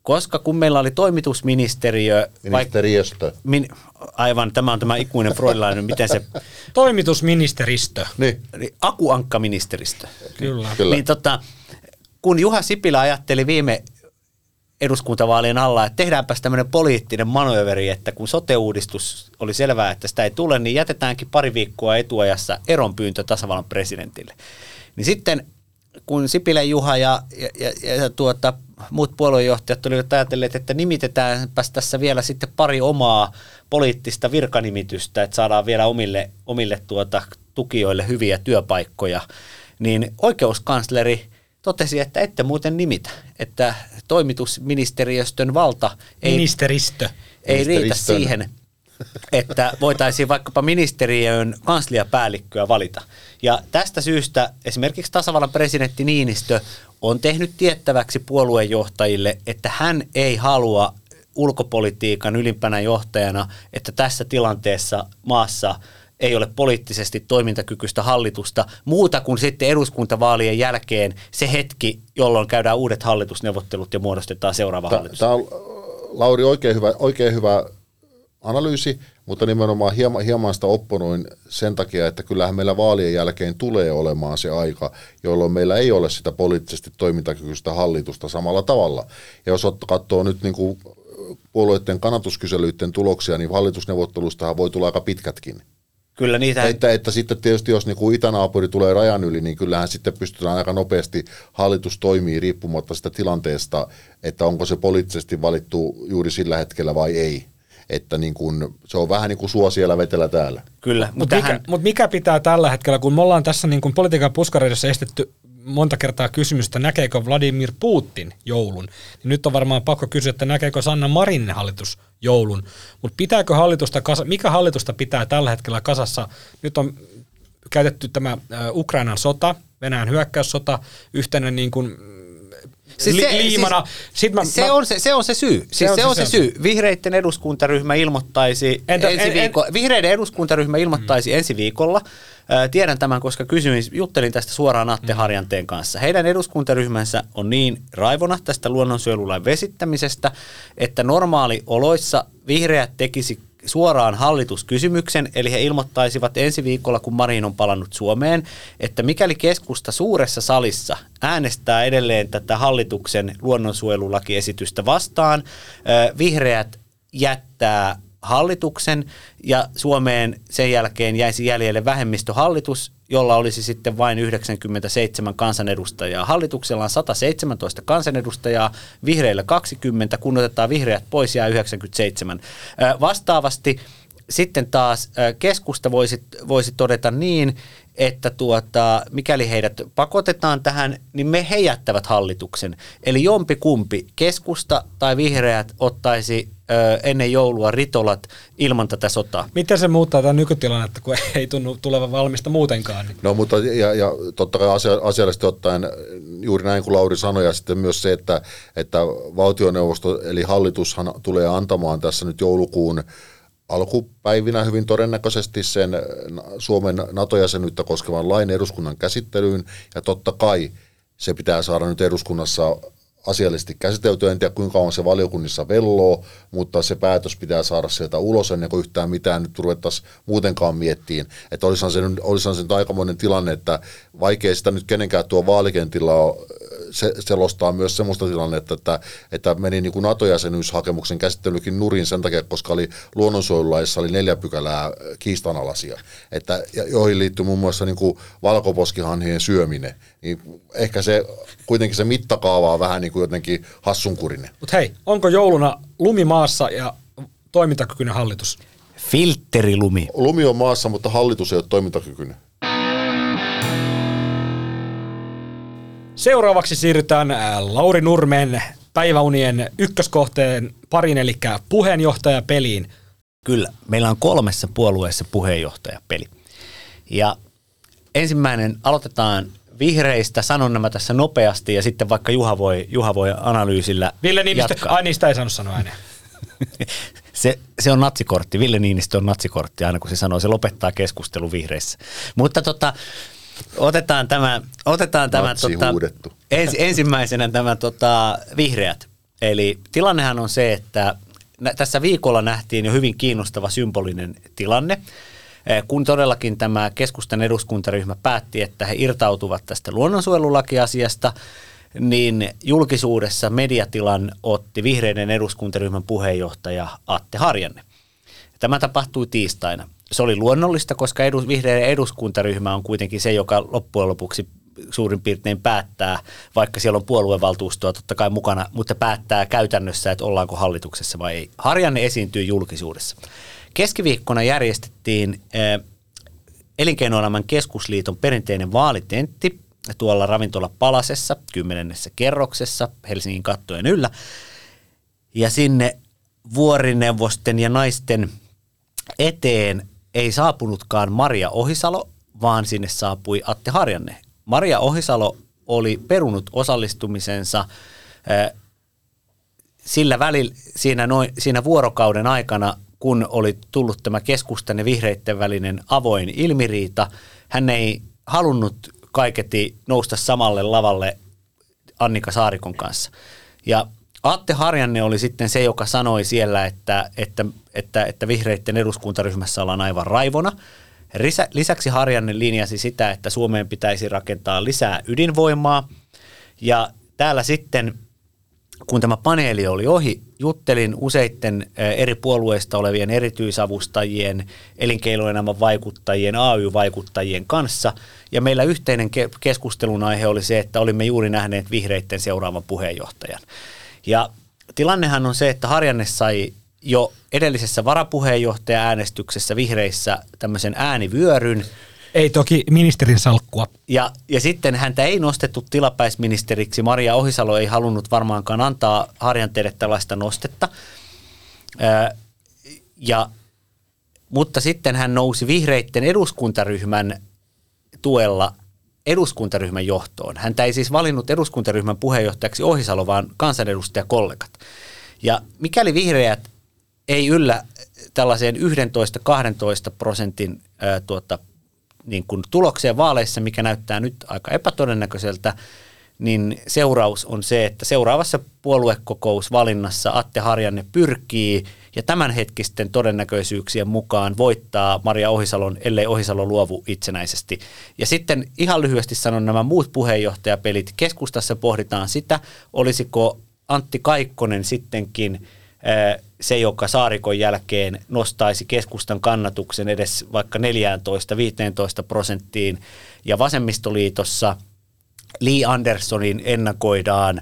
koska kun meillä oli toimitusministeriö... Ministeriöstö. Vaik- min, aivan, tämä on tämä ikuinen freudilainen, miten se... Toimitusministeristö. Niin. Akuankkaministeristö. Kyllä. Kyllä. Niin tota, kun Juha Sipilä ajatteli viime eduskuntavaalien alla, että tehdäänpäs tämmöinen poliittinen manööveri, että kun sote-uudistus oli selvää, että sitä ei tule, niin jätetäänkin pari viikkoa etuajassa eronpyyntö tasavallan presidentille. Niin sitten kun Sipilä Juha ja, ja, ja, ja tuota, muut puoluejohtajat olivat ajatelleet, että nimitetäänpäs tässä vielä sitten pari omaa poliittista virkanimitystä, että saadaan vielä omille, omille tuota, tukijoille hyviä työpaikkoja, niin oikeuskansleri totesi, että ette muuten nimitä, että toimitusministeriöstön valta ei, Ministeristö. ei riitä siihen, että voitaisiin vaikkapa ministeriön kansliapäällikköä valita. Ja tästä syystä esimerkiksi tasavallan presidentti Niinistö on tehnyt tiettäväksi puoluejohtajille, että hän ei halua ulkopolitiikan ylimpänä johtajana, että tässä tilanteessa maassa ei ole poliittisesti toimintakykyistä hallitusta muuta kuin sitten eduskuntavaalien jälkeen se hetki, jolloin käydään uudet hallitusneuvottelut ja muodostetaan seuraava hallitus. Tämä on, Lauri, oikein hyvä, oikein hyvä analyysi, mutta nimenomaan hieman, hieman sitä opponoin sen takia, että kyllähän meillä vaalien jälkeen tulee olemaan se aika, jolloin meillä ei ole sitä poliittisesti toimintakykyistä hallitusta samalla tavalla. Ja jos katsoo nyt niin kuin puolueiden kannatuskyselyiden tuloksia, niin hallitusneuvottelustahan voi tulla aika pitkätkin. Kyllä niitä... Että, että sitten tietysti jos niin kuin itänaapuri tulee rajan yli, niin kyllähän sitten pystytään aika nopeasti, hallitus toimii riippumatta sitä tilanteesta, että onko se poliittisesti valittu juuri sillä hetkellä vai ei että niin kun, se on vähän niin kuin suo siellä vetellä täällä. Kyllä. Mutta tähän... mikä, mut mikä pitää tällä hetkellä, kun me ollaan tässä niin kuin politiikan puskareidassa estetty monta kertaa kysymystä, näkeekö Vladimir Putin joulun, niin nyt on varmaan pakko kysyä, että näkeekö Sanna Marinin hallitus joulun. Mutta pitääkö hallitusta, mikä hallitusta pitää tällä hetkellä kasassa? Nyt on käytetty tämä Ukrainan sota, Venäjän hyökkäyssota, yhtenä niin kuin, Siis se- liimana. siis Sit mä, se, mä, on se, se on se syy. Siis se, on se, syy. Vihreiden eduskuntaryhmä ilmoittaisi Entä- ensi en- viikolla. Vihreiden eduskuntaryhmä ilmoittaisi mm. ensi viikolla. Tiedän tämän, koska kysyin, juttelin tästä suoraan Atte Mm. Harjanteen kanssa. Heidän eduskuntaryhmänsä on niin raivona tästä luonnonsuojelulain vesittämisestä, että normaalioloissa vihreät tekisi suoraan hallituskysymyksen, eli he ilmoittaisivat ensi viikolla, kun Marin on palannut Suomeen, että mikäli keskusta suuressa salissa äänestää edelleen tätä hallituksen luonnonsuojelulakiesitystä vastaan, vihreät jättää hallituksen ja Suomeen sen jälkeen jäisi jäljelle vähemmistöhallitus, jolla olisi sitten vain 97 kansanedustajaa. Hallituksella on 117 kansanedustajaa, vihreillä 20, kun otetaan vihreät pois jää 97. Ö, Vastaavasti sitten taas keskusta voisi, voisi todeta niin, että tuota, mikäli heidät pakotetaan tähän, niin me he jättävät hallituksen. Eli jompi kumpi, keskusta tai vihreät ottaisi ö, ennen joulua ritolat ilman tätä sotaa. miten se muuttaa tätä nykytilannetta, kun ei tunnu tulevan valmista muutenkaan? Niin. No mutta ja, ja totta kai asia, asiallisesti ottaen juuri näin kuin Lauri sanoi ja sitten myös se, että, että valtioneuvosto eli hallitushan tulee antamaan tässä nyt joulukuun alkupäivinä hyvin todennäköisesti sen Suomen NATO-jäsenyyttä koskevan lain eduskunnan käsittelyyn ja totta kai se pitää saada nyt eduskunnassa asiallisesti käsiteltyä. En tiedä kuinka kauan se valiokunnissa velloo, mutta se päätös pitää saada sieltä ulos ennen kuin yhtään mitään nyt ruvettaisiin muutenkaan miettiin. Että olisihan se, olisihan se nyt aikamoinen tilanne, että vaikea sitä nyt kenenkään tuo vaalikentillä on, se, selostaa myös semmoista tilannetta, että, että meni niin kuin NATO-jäsenyyshakemuksen käsittelykin nurin sen takia, koska oli luonnonsuojelulaissa oli neljä pykälää kiistanalaisia, että, ja joihin liittyy muun muassa niin kuin valkoposkihanhien syöminen. Niin ehkä se kuitenkin se mittakaava on vähän niin kuin jotenkin hassunkurinen. Mutta hei, onko jouluna lumi maassa ja toimintakykyinen hallitus? Filterilumi. Lumi on maassa, mutta hallitus ei ole toimintakykyinen. Seuraavaksi siirrytään ää, Lauri Nurmen päiväunien ykköskohteen parin, eli puheenjohtajapeliin. Kyllä, meillä on kolmessa puolueessa puheenjohtajapeli. Ja ensimmäinen, aloitetaan vihreistä, sanon nämä tässä nopeasti ja sitten vaikka Juha voi, Juha voi analyysillä Ville Niinistö, jatkaa. ai niistä ei saanut sanoa ääneen. Se, se on natsikortti. Ville Niinistö on natsikortti aina kun se sanoo, se lopettaa keskustelun vihreissä. Mutta tota, otetaan tämä, otetaan tämä tota, ens, ensimmäisenä tämä tota, vihreät. Eli tilannehan on se, että tässä viikolla nähtiin jo hyvin kiinnostava symbolinen tilanne. Kun todellakin tämä keskustan eduskuntaryhmä päätti, että he irtautuvat tästä luonnonsuojelulakiasiasta, niin julkisuudessa mediatilan otti vihreiden eduskuntaryhmän puheenjohtaja Atte Harjanne. Tämä tapahtui tiistaina. Se oli luonnollista, koska edu, vihreiden eduskuntaryhmä on kuitenkin se, joka loppujen lopuksi suurin piirtein päättää, vaikka siellä on puoluevaltuustoa totta kai mukana, mutta päättää käytännössä, että ollaanko hallituksessa vai ei. Harjanne esiintyy julkisuudessa. Keskiviikkona järjestettiin eh, Elinkeinoelämän keskusliiton perinteinen vaalitentti tuolla ravintola Palasessa, kymmenennessä kerroksessa Helsingin kattojen yllä. Ja sinne vuorineuvosten ja naisten eteen ei saapunutkaan Maria Ohisalo, vaan sinne saapui Atte Harjanne. Maria Ohisalo oli perunut osallistumisensa eh, sillä välillä, siinä, noin, siinä vuorokauden aikana, kun oli tullut tämä keskustan ja vihreitten välinen avoin ilmiriita, hän ei halunnut kaiketi nousta samalle lavalle Annika Saarikon kanssa. Ja Atte Harjanne oli sitten se, joka sanoi siellä, että, että, että, että vihreitten eduskuntaryhmässä ollaan aivan raivona. Lisäksi Harjanne linjasi sitä, että Suomeen pitäisi rakentaa lisää ydinvoimaa. Ja täällä sitten kun tämä paneeli oli ohi, juttelin useitten eri puolueista olevien erityisavustajien, elinkeinoelämän vaikuttajien, AY-vaikuttajien kanssa. Ja meillä yhteinen ke- keskustelun aihe oli se, että olimme juuri nähneet vihreitten seuraavan puheenjohtajan. Ja tilannehan on se, että Harjanne sai jo edellisessä varapuheenjohtaja-äänestyksessä vihreissä tämmöisen äänivyöryn, Ei toki ministerin salkkua. ja, ja sitten häntä ei nostettu tilapäisministeriksi. Maria Ohisalo ei halunnut varmaankaan antaa Harjanteelle tällaista nostetta. Ää, ja, mutta sitten hän nousi vihreitten eduskuntaryhmän tuella eduskuntaryhmän johtoon. Häntä ei siis valinnut eduskuntaryhmän puheenjohtajaksi Ohisalo, vaan kansanedustajakollegat. Ja mikäli vihreät ei yllä tällaiseen 11-12 prosentin ää, tuota, niin kuin tulokseen vaaleissa, mikä näyttää nyt aika epätodennäköiseltä, niin seuraus on se, että seuraavassa puoluekokousvalinnassa Atte Harjanne pyrkii ja tämänhetkisten todennäköisyyksien mukaan voittaa Maria Ohisalon, ellei Ohisalo luovu itsenäisesti. Ja sitten ihan lyhyesti sanon nämä muut puheenjohtajapelit. Keskustassa pohditaan sitä, olisiko Antti Kaikkonen sittenkin se, joka Saarikon jälkeen nostaisi keskustan kannatuksen edes vaikka 14-15 prosenttiin. Ja vasemmistoliitossa Lee Andersonin ennakoidaan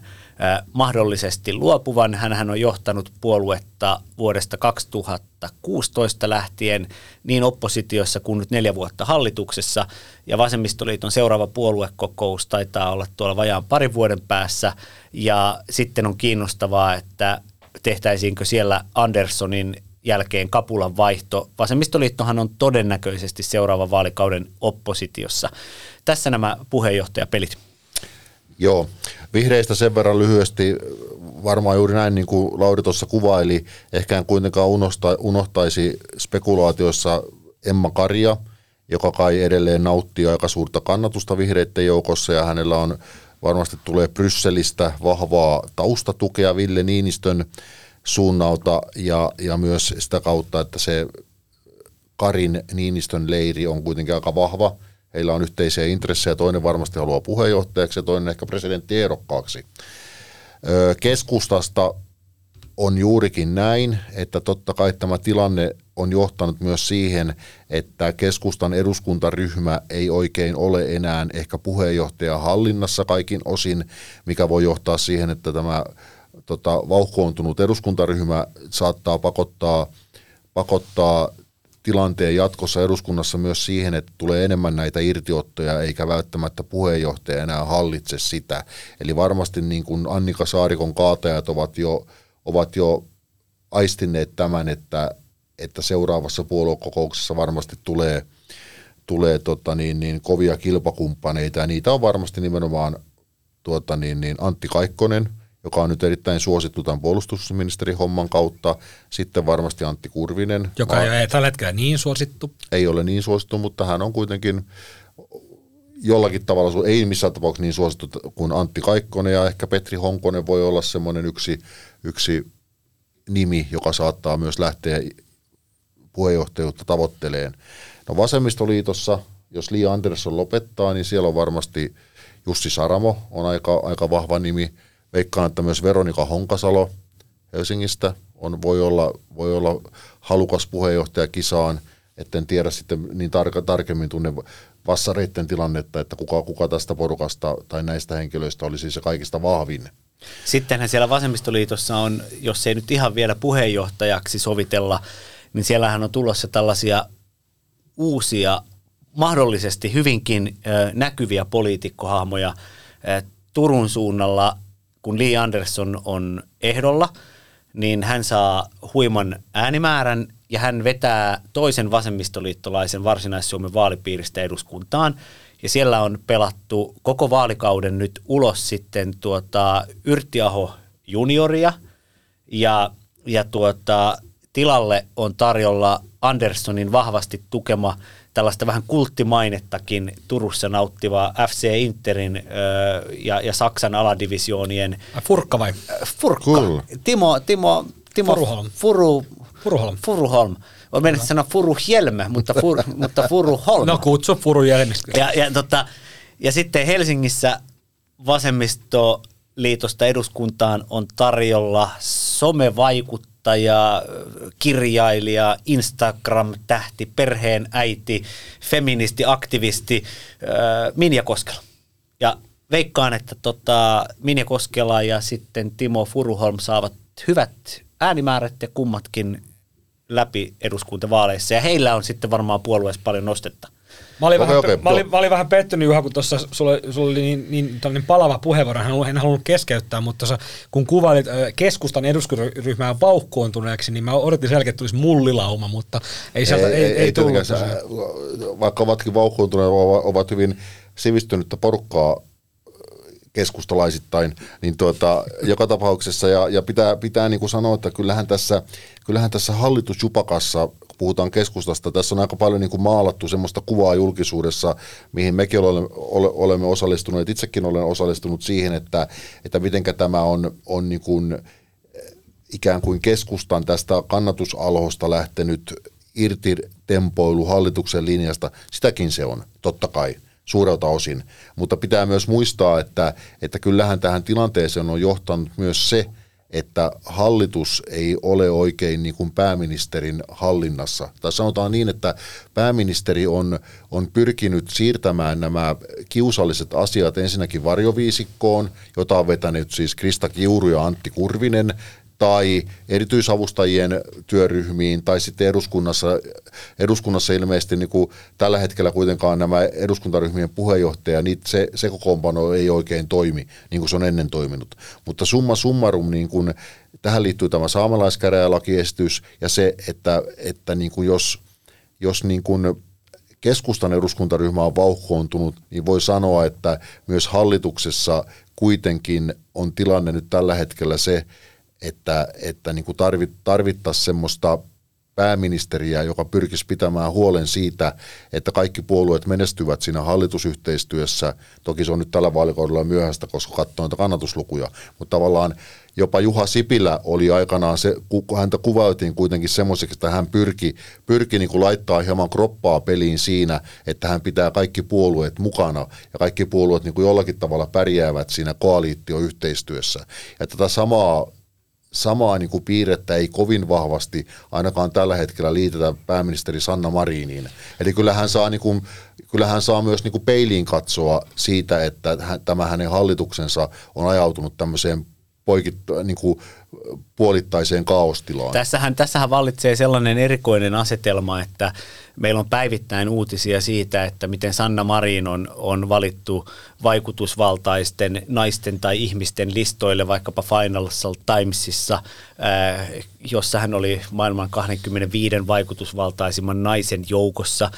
mahdollisesti luopuvan. Hän on johtanut puoluetta vuodesta 2016 lähtien niin oppositiossa kuin nyt neljä vuotta hallituksessa. Ja Vasemmistoliiton seuraava puoluekokous taitaa olla tuolla vajaan parin vuoden päässä. Ja sitten on kiinnostavaa, että tehtäisiinkö siellä Anderssonin jälkeen kapulan vaihto. Vasemmistoliittohan on todennäköisesti seuraavan vaalikauden oppositiossa. Tässä nämä puheenjohtajapelit. Joo, vihreistä sen verran lyhyesti, varmaan juuri näin niin kuin Lauri tuossa kuvaili, ehkä en kuitenkaan unohta, unohtaisi spekulaatioissa Emma Karja, joka kai edelleen nauttii aika suurta kannatusta vihreiden joukossa ja hänellä on varmasti tulee Brysselistä vahvaa taustatukea Ville Niinistön suunnalta ja, ja myös sitä kautta, että se Karin Niinistön leiri on kuitenkin aika vahva. Heillä on yhteisiä intressejä, toinen varmasti haluaa puheenjohtajaksi ja toinen ehkä presidenttiehdokkaaksi. Keskustasta on juurikin näin, että totta kai tämä tilanne on johtanut myös siihen, että keskustan eduskuntaryhmä ei oikein ole enää ehkä puheenjohtaja hallinnassa kaikin osin, mikä voi johtaa siihen, että tämä tota, vauhkoontunut eduskuntaryhmä saattaa pakottaa, pakottaa tilanteen jatkossa eduskunnassa myös siihen, että tulee enemmän näitä irtiottoja, eikä välttämättä puheenjohtaja enää hallitse sitä. Eli varmasti niin kuin Annika Saarikon kaatajat ovat jo, ovat jo aistineet tämän, että, että seuraavassa puoluekokouksessa varmasti tulee, tulee tota niin, niin kovia kilpakumppaneita, ja niitä on varmasti nimenomaan tuota niin, niin Antti Kaikkonen – joka on nyt erittäin suosittu tämän puolustusministerihomman kautta. Sitten varmasti Antti Kurvinen. Joka ei ole tällä hetkellä niin suosittu. Ei ole niin suosittu, mutta hän on kuitenkin jollakin tavalla, ei missään tapauksessa niin suosittu kuin Antti Kaikkonen ja ehkä Petri Honkonen voi olla semmoinen yksi, yksi nimi, joka saattaa myös lähteä puheenjohtajuutta tavoitteleen. No vasemmistoliitossa, jos Li Andersson lopettaa, niin siellä on varmasti Jussi Saramo on aika, aika vahva nimi – Veikkaan, että myös Veronika Honkasalo Helsingistä on, voi, olla, voi olla halukas puheenjohtaja kisaan, etten tiedä sitten niin tarka, tarkemmin tunne vassareiden tilannetta, että kuka, kuka tästä porukasta tai näistä henkilöistä olisi se kaikista vahvin. Sittenhän siellä vasemmistoliitossa on, jos ei nyt ihan vielä puheenjohtajaksi sovitella, niin siellähän on tulossa tällaisia uusia, mahdollisesti hyvinkin näkyviä poliitikkohahmoja. Turun suunnalla kun Lee Anderson on ehdolla, niin hän saa huiman äänimäärän ja hän vetää toisen vasemmistoliittolaisen varsinais-Suomen vaalipiiristä eduskuntaan. Ja siellä on pelattu koko vaalikauden nyt ulos sitten tuota Yrttiaho junioria ja, ja tuota, tilalle on tarjolla Anderssonin vahvasti tukema tällaista vähän kulttimainettakin Turussa nauttiva FC Interin ö, ja, ja Saksan aladivisioonien... Furkka vai? Furkka. Cool. Timo, Timo, Timo Furuholm. Furu, Furuholm. Furuholm. Olen mennyt sanoa Furuhjelm, mutta, fur, mutta Furuholm. No kutsu Furuhjelmistä. Ja, ja, tota, ja sitten Helsingissä vasemmistoliitosta eduskuntaan on tarjolla somevaikuttajia toimittaja, kirjailija, Instagram-tähti, perheen äiti, feministi, aktivisti äh, Minja Koskela. Ja veikkaan, että tota, Minja Koskela ja sitten Timo Furuholm saavat hyvät äänimäärät ja kummatkin läpi eduskuntavaaleissa. Ja heillä on sitten varmaan puolueessa paljon nostetta. Mä olin, Okei, vähän, okei, mä, olin, mä olin vähän pettynyt Juha, kun tuossa sulla, sulla oli niin, niin palava puheenvuoro, en halunnut, en halunnut keskeyttää, mutta tossa, kun kuvailit keskustan eduskuntaryhmää vauhkoontuneeksi, niin mä odotin selkeästi, että tulisi mullilauma, mutta ei sieltä, ei, ei, ei, tullut. se- tosiaan. vaikka ovatkin vauhkoontuneet, ovat hyvin sivistynyttä porukkaa keskustalaisittain, niin tuota, joka tapauksessa, ja, ja pitää, pitää niin kuin sanoa, että kyllähän tässä, kyllähän tässä hallitusjupakassa, puhutaan keskustasta, tässä on aika paljon niin kuin maalattu semmoista kuvaa julkisuudessa, mihin mekin olemme, ole, olemme osallistuneet, itsekin olen osallistunut siihen, että, että mitenkä tämä on, on niin kuin, ikään kuin keskustan tästä kannatusalhosta lähtenyt irti tempoilu hallituksen linjasta, sitäkin se on, totta kai suurelta osin. Mutta pitää myös muistaa, että, että kyllähän tähän tilanteeseen on johtanut myös se, että hallitus ei ole oikein niin kuin pääministerin hallinnassa. Tai sanotaan niin, että pääministeri on, on pyrkinyt siirtämään nämä kiusalliset asiat ensinnäkin varjoviisikkoon, jota on vetänyt siis Krista Kiuru ja Antti Kurvinen, tai erityisavustajien työryhmiin, tai sitten eduskunnassa, eduskunnassa ilmeisesti niin kuin tällä hetkellä kuitenkaan nämä eduskuntaryhmien puheenjohtaja, niin se, se kokoonpano ei oikein toimi, niin kuin se on ennen toiminut. Mutta summa summarum, niin kuin, tähän liittyy tämä saamelaiskäräjälakiesitys, ja se, että, että niin kuin jos, jos niin kuin keskustan eduskuntaryhmä on vauhkoontunut, niin voi sanoa, että myös hallituksessa kuitenkin on tilanne nyt tällä hetkellä se, että, että niin kuin tarvit, tarvittaisiin semmoista pääministeriä, joka pyrkisi pitämään huolen siitä, että kaikki puolueet menestyvät siinä hallitusyhteistyössä. Toki se on nyt tällä vaalikaudella myöhäistä, koska katsoo niitä kannatuslukuja, mutta tavallaan jopa Juha Sipilä oli aikanaan se, kun häntä kuvailtiin kuitenkin semmoiseksi, että hän pyrki, pyrki niin laittaa hieman kroppaa peliin siinä, että hän pitää kaikki puolueet mukana ja kaikki puolueet niin kuin jollakin tavalla pärjäävät siinä koaliittioyhteistyössä. Ja tätä samaa samaa niin kuin piirrettä ei kovin vahvasti ainakaan tällä hetkellä liitetä pääministeri Sanna Mariniin. Eli kyllä hän saa, niin kuin, kyllä hän saa myös niin kuin peiliin katsoa siitä, että tämä hänen hallituksensa on ajautunut tämmöiseen poikit, niin kuin puolittaiseen kaostilaan. Tässähän, tässähän vallitsee sellainen erikoinen asetelma, että meillä on päivittäin uutisia siitä, että miten Sanna Marin on, on valittu vaikutusvaltaisten naisten tai ihmisten listoille vaikkapa Financial Timesissa, äh, jossa hän oli maailman 25 vaikutusvaltaisimman naisen joukossa. Äh,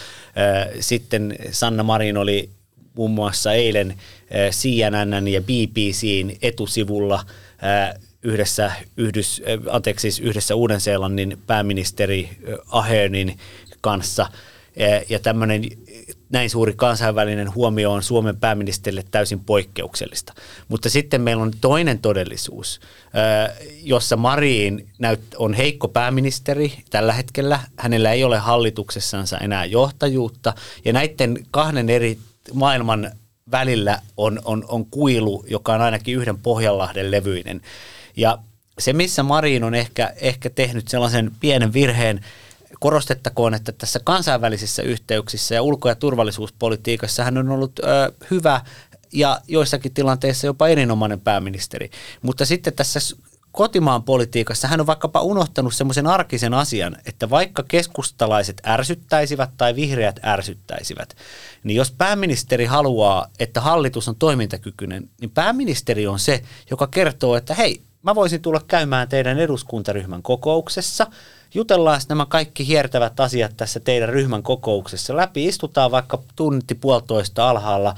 sitten Sanna Marin oli muun muassa eilen äh, CNN ja BBCn etusivulla äh, yhdessä, Yhdys, äh, anteeksi, siis yhdessä Uuden-Seelannin pääministeri Ahernin kanssa. Ja tämmöinen näin suuri kansainvälinen huomio on Suomen pääministerille täysin poikkeuksellista. Mutta sitten meillä on toinen todellisuus, jossa Marin näyt- on heikko pääministeri tällä hetkellä. Hänellä ei ole hallituksessansa enää johtajuutta. Ja näiden kahden eri maailman välillä on, on, on kuilu, joka on ainakin yhden Pohjanlahden levyinen. Ja se, missä Marin on ehkä, ehkä tehnyt sellaisen pienen virheen, korostettakoon, että tässä kansainvälisissä yhteyksissä ja ulko- ja turvallisuuspolitiikassa hän on ollut ö, hyvä ja joissakin tilanteissa jopa erinomainen pääministeri. Mutta sitten tässä kotimaan politiikassa hän on vaikkapa unohtanut semmoisen arkisen asian, että vaikka keskustalaiset ärsyttäisivät tai vihreät ärsyttäisivät, niin jos pääministeri haluaa, että hallitus on toimintakykyinen, niin pääministeri on se, joka kertoo, että hei, mä voisin tulla käymään teidän eduskuntaryhmän kokouksessa, jutellaan nämä kaikki hiertävät asiat tässä teidän ryhmän kokouksessa läpi, istutaan vaikka tunti puolitoista alhaalla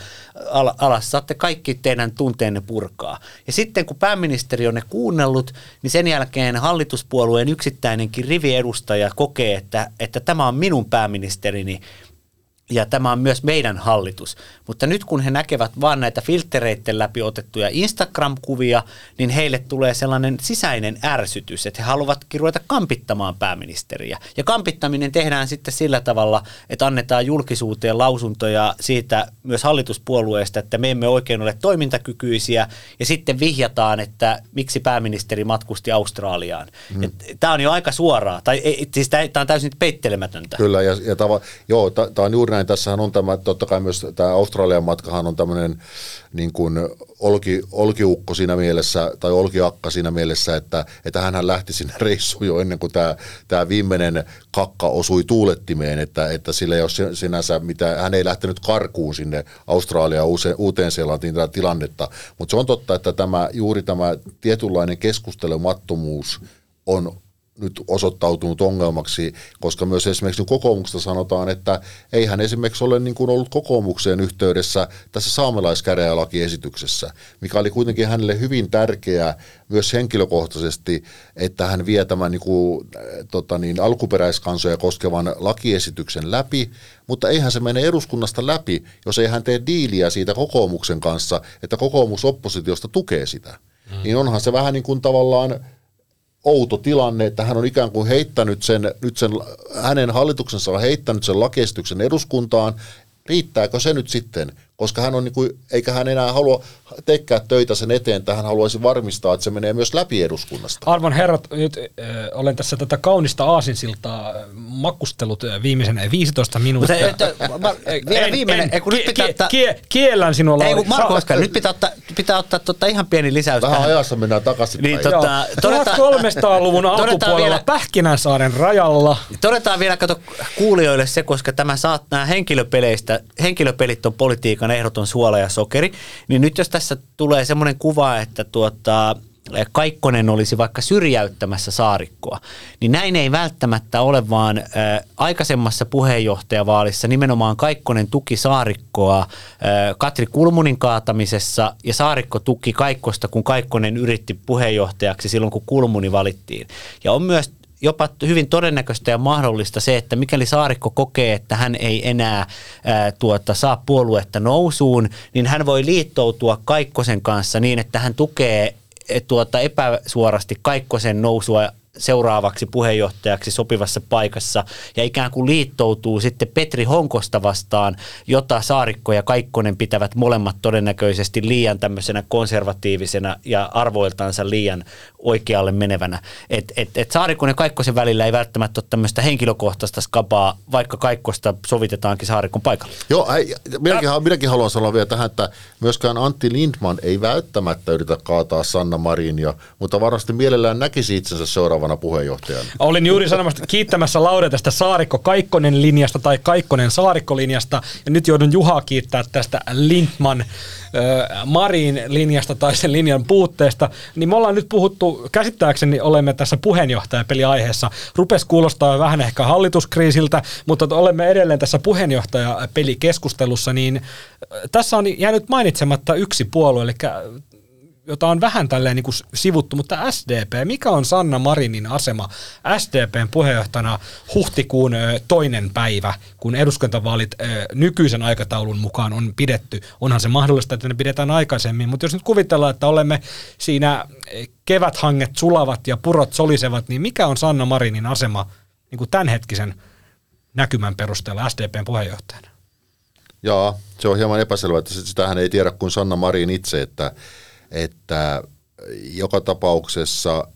al- alas, saatte kaikki teidän tunteenne purkaa. Ja sitten kun pääministeri on ne kuunnellut, niin sen jälkeen hallituspuolueen yksittäinenkin riviedustaja kokee, että, että tämä on minun pääministerini, ja tämä on myös meidän hallitus. Mutta nyt kun he näkevät vaan näitä filtereiden läpi otettuja Instagram-kuvia, niin heille tulee sellainen sisäinen ärsytys, että he haluavatkin ruveta kampittamaan pääministeriä. Ja kampittaminen tehdään sitten sillä tavalla, että annetaan julkisuuteen lausuntoja siitä myös hallituspuolueesta, että me emme oikein ole toimintakykyisiä, ja sitten vihjataan, että miksi pääministeri matkusti Australiaan. Mm. Tämä on jo aika suoraa, tai siis tämä on täysin peittelemätöntä. Kyllä, ja, ja tava, joo, tämä on juuri näin, näin. Tässähän on tämä, totta kai myös tämä Australian matkahan on tämmöinen niin kuin olki, olkiukko siinä mielessä, tai olkiakka siinä mielessä, että, että hän lähti sinne reissuun jo ennen kuin tämä, tämä viimeinen kakka osui tuulettimeen, että, että sillä ei ole sinänsä mitä, hän ei lähtenyt karkuun sinne Australiaan uuteen Seelantiin tätä tilannetta, mutta se on totta, että tämä, juuri tämä tietynlainen keskustelemattomuus on nyt osoittautunut ongelmaksi, koska myös esimerkiksi kokoomuksesta sanotaan, että eihän esimerkiksi ole niin kuin ollut kokoomukseen yhteydessä tässä saamelaiskäräjälakiesityksessä, mikä oli kuitenkin hänelle hyvin tärkeää myös henkilökohtaisesti, että hän vie tämän niin kuin, äh, tota niin, alkuperäiskansoja koskevan lakiesityksen läpi, mutta eihän se mene eduskunnasta läpi, jos ei hän tee diiliä siitä kokoomuksen kanssa, että kokoomus oppositiosta tukee sitä. Mm. Niin onhan se vähän niin kuin tavallaan outo tilanne, että hän on ikään kuin heittänyt sen, nyt sen, hänen hallituksensa on heittänyt sen lakiesityksen eduskuntaan. Riittääkö se nyt sitten? Koska hän on niin kuin, eikä hän enää halua tekkää töitä sen eteen, että hän haluaisi varmistaa, että se menee myös läpi eduskunnasta. Arvon herrat, nyt äh, olen tässä tätä kaunista aasinsiltaa makkustellut viimeisen 15 minuuttia. Mutta, että, mä, vielä en, viimeinen, en, kun nyt pitää ottaa, kie, kiellän sinua, Ei, Marko Oskar, nyt pitää ottaa, pitää ottaa tota ihan pieni lisäys Vähän tähän. ajassa mennään takaisin. Niin, tota, 1300-luvun alkupuolella vielä, Pähkinänsaaren rajalla. Todetaan vielä, kato kuulijoille se, koska tämä saat nämä henkilöpeleistä, henkilöpelit on politiikan on ehdoton suola ja sokeri, niin nyt jos tässä tulee semmoinen kuva, että tuota, Kaikkonen olisi vaikka syrjäyttämässä saarikkoa, niin näin ei välttämättä ole, vaan ä, aikaisemmassa puheenjohtajavaalissa nimenomaan Kaikkonen tuki saarikkoa ä, Katri Kulmunin kaatamisessa ja saarikko tuki Kaikkosta, kun Kaikkonen yritti puheenjohtajaksi silloin, kun Kulmuni valittiin. Ja on myös jopa hyvin todennäköistä ja mahdollista se, että mikäli Saarikko kokee, että hän ei enää ää, tuota, saa puoluetta nousuun, niin hän voi liittoutua Kaikkosen kanssa niin, että hän tukee e, tuota, epäsuorasti Kaikkosen nousua seuraavaksi puheenjohtajaksi sopivassa paikassa ja ikään kuin liittoutuu sitten Petri Honkosta vastaan, jota Saarikko ja Kaikkonen pitävät molemmat todennäköisesti liian tämmöisenä konservatiivisena ja arvoiltansa liian oikealle menevänä. Et, et, et Saarikon ja Kaikkosen välillä ei välttämättä ole tämmöistä henkilökohtaista skapaa, vaikka Kaikkosta sovitetaankin Saarikon paikalla. Joo, ei, minäkin, minäkin haluan sanoa vielä tähän, että myöskään Antti Lindman ei välttämättä yritä kaataa Sanna Marinia, mutta varmasti mielellään näkisi itsensä seuraavana puheenjohtajana. Olin juuri sanomassa, kiittämässä Laure tästä Saarikko-Kaikkonen linjasta tai Kaikkonen-Saarikko-linjasta, ja nyt joudun Juhaa kiittää tästä Lindman Marin linjasta tai sen linjan puutteesta, niin me ollaan nyt puhuttu, käsittääkseni olemme tässä puheenjohtajapeliaiheessa. Rupes kuulostaa vähän ehkä hallituskriisiltä, mutta olemme edelleen tässä puheenjohtajapelikeskustelussa, niin tässä on jäänyt mainitsematta yksi puolue, eli jota on vähän tälleen niin kuin sivuttu, mutta SDP, mikä on Sanna Marinin asema SDPn puheenjohtajana huhtikuun toinen päivä, kun eduskuntavaalit nykyisen aikataulun mukaan on pidetty. Onhan se mahdollista, että ne pidetään aikaisemmin, mutta jos nyt kuvitellaan, että olemme siinä keväthanget sulavat ja purot solisevat, niin mikä on Sanna Marinin asema niin kuin tämänhetkisen näkymän perusteella SDPn puheenjohtajana? Joo, se on hieman epäselvää, että sitähän ei tiedä kuin Sanna Marin itse, että että joka tapauksessa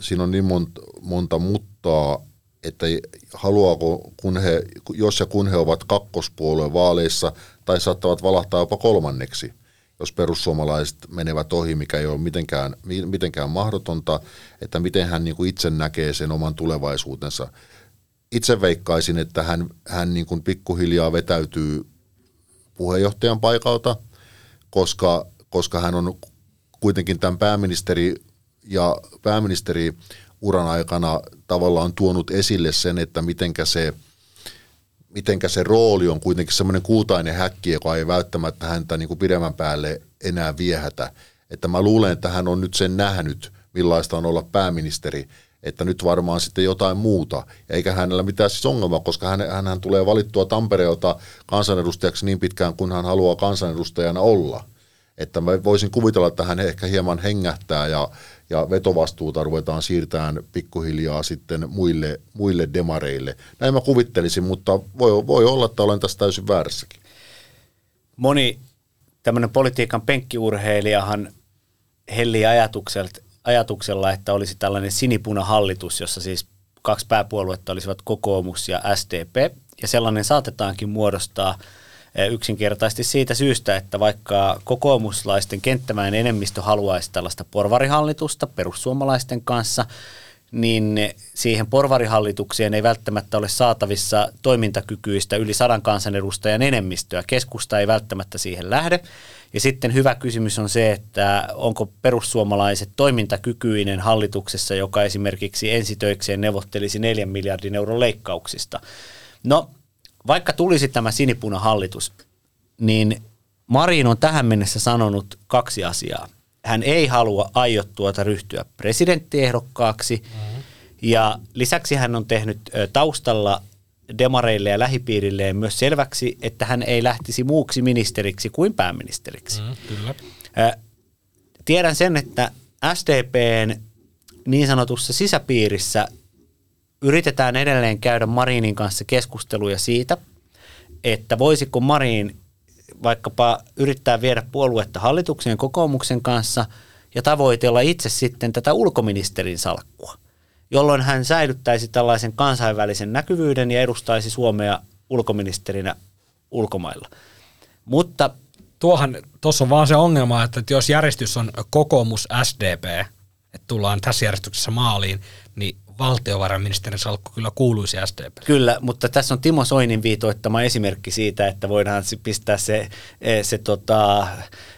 siinä on niin monta, monta muttaa, että haluaako, kun he, jos ja kun he ovat kakkospuolueen vaaleissa, tai saattavat valahtaa jopa kolmanneksi, jos perussuomalaiset menevät ohi, mikä ei ole mitenkään, mitenkään mahdotonta, että miten hän niin kuin itse näkee sen oman tulevaisuutensa. Itse veikkaisin, että hän, hän niin kuin pikkuhiljaa vetäytyy puheenjohtajan paikalta, koska, koska hän on kuitenkin tämän pääministeri ja pääministeri uran aikana tavallaan tuonut esille sen, että mitenkä se, mitenkä se rooli on kuitenkin semmoinen kuutainen häkki, joka ei välttämättä häntä niin kuin pidemmän päälle enää viehätä. Että mä luulen, että hän on nyt sen nähnyt, millaista on olla pääministeri, että nyt varmaan sitten jotain muuta. Eikä hänellä mitään siis ongelmaa, koska hän, hän tulee valittua Tampereelta kansanedustajaksi niin pitkään kuin hän haluaa kansanedustajana olla – että mä voisin kuvitella, että hän ehkä hieman hengähtää ja, ja vetovastuuta ruvetaan siirtämään pikkuhiljaa sitten muille, muille demareille. Näin mä kuvittelisin, mutta voi, voi olla, että olen tässä täysin väärässäkin. Moni tämmöinen politiikan penkkiurheilijahan hellii ajatuksella, ajatuksella, että olisi tällainen sinipuna hallitus, jossa siis kaksi pääpuoluetta olisivat kokoomus ja SDP. ja sellainen saatetaankin muodostaa yksinkertaisesti siitä syystä, että vaikka kokoomuslaisten kenttämäinen enemmistö haluaisi tällaista porvarihallitusta perussuomalaisten kanssa, niin siihen porvarihallitukseen ei välttämättä ole saatavissa toimintakykyistä yli sadan kansanedustajan enemmistöä. Keskusta ei välttämättä siihen lähde. Ja sitten hyvä kysymys on se, että onko perussuomalaiset toimintakykyinen hallituksessa, joka esimerkiksi ensitöikseen neuvottelisi neljän miljardin euron leikkauksista. No, vaikka tulisi tämä sinipunahallitus, niin Marin on tähän mennessä sanonut kaksi asiaa. Hän ei halua aiottuota ryhtyä presidenttiehdokkaaksi mm-hmm. ja lisäksi hän on tehnyt taustalla demareille ja lähipiirilleen myös selväksi, että hän ei lähtisi muuksi ministeriksi kuin pääministeriksi. Mm, kyllä. Tiedän sen, että SDPn niin sanotussa sisäpiirissä yritetään edelleen käydä Marinin kanssa keskusteluja siitä, että voisiko Marin vaikkapa yrittää viedä puoluetta hallituksen kokoomuksen kanssa ja tavoitella itse sitten tätä ulkoministerin salkkua – jolloin hän säilyttäisi tällaisen kansainvälisen näkyvyyden ja edustaisi Suomea ulkoministerinä ulkomailla. Mutta Tuohan, tuossa on vaan se ongelma, että jos järjestys on kokoomus SDP, että tullaan tässä järjestyksessä maaliin, niin valtiovarainministerin salkku kyllä kuuluisi SDP. Kyllä, mutta tässä on Timo Soinin viitoittama esimerkki siitä, että voidaan pistää se, eh, se tota,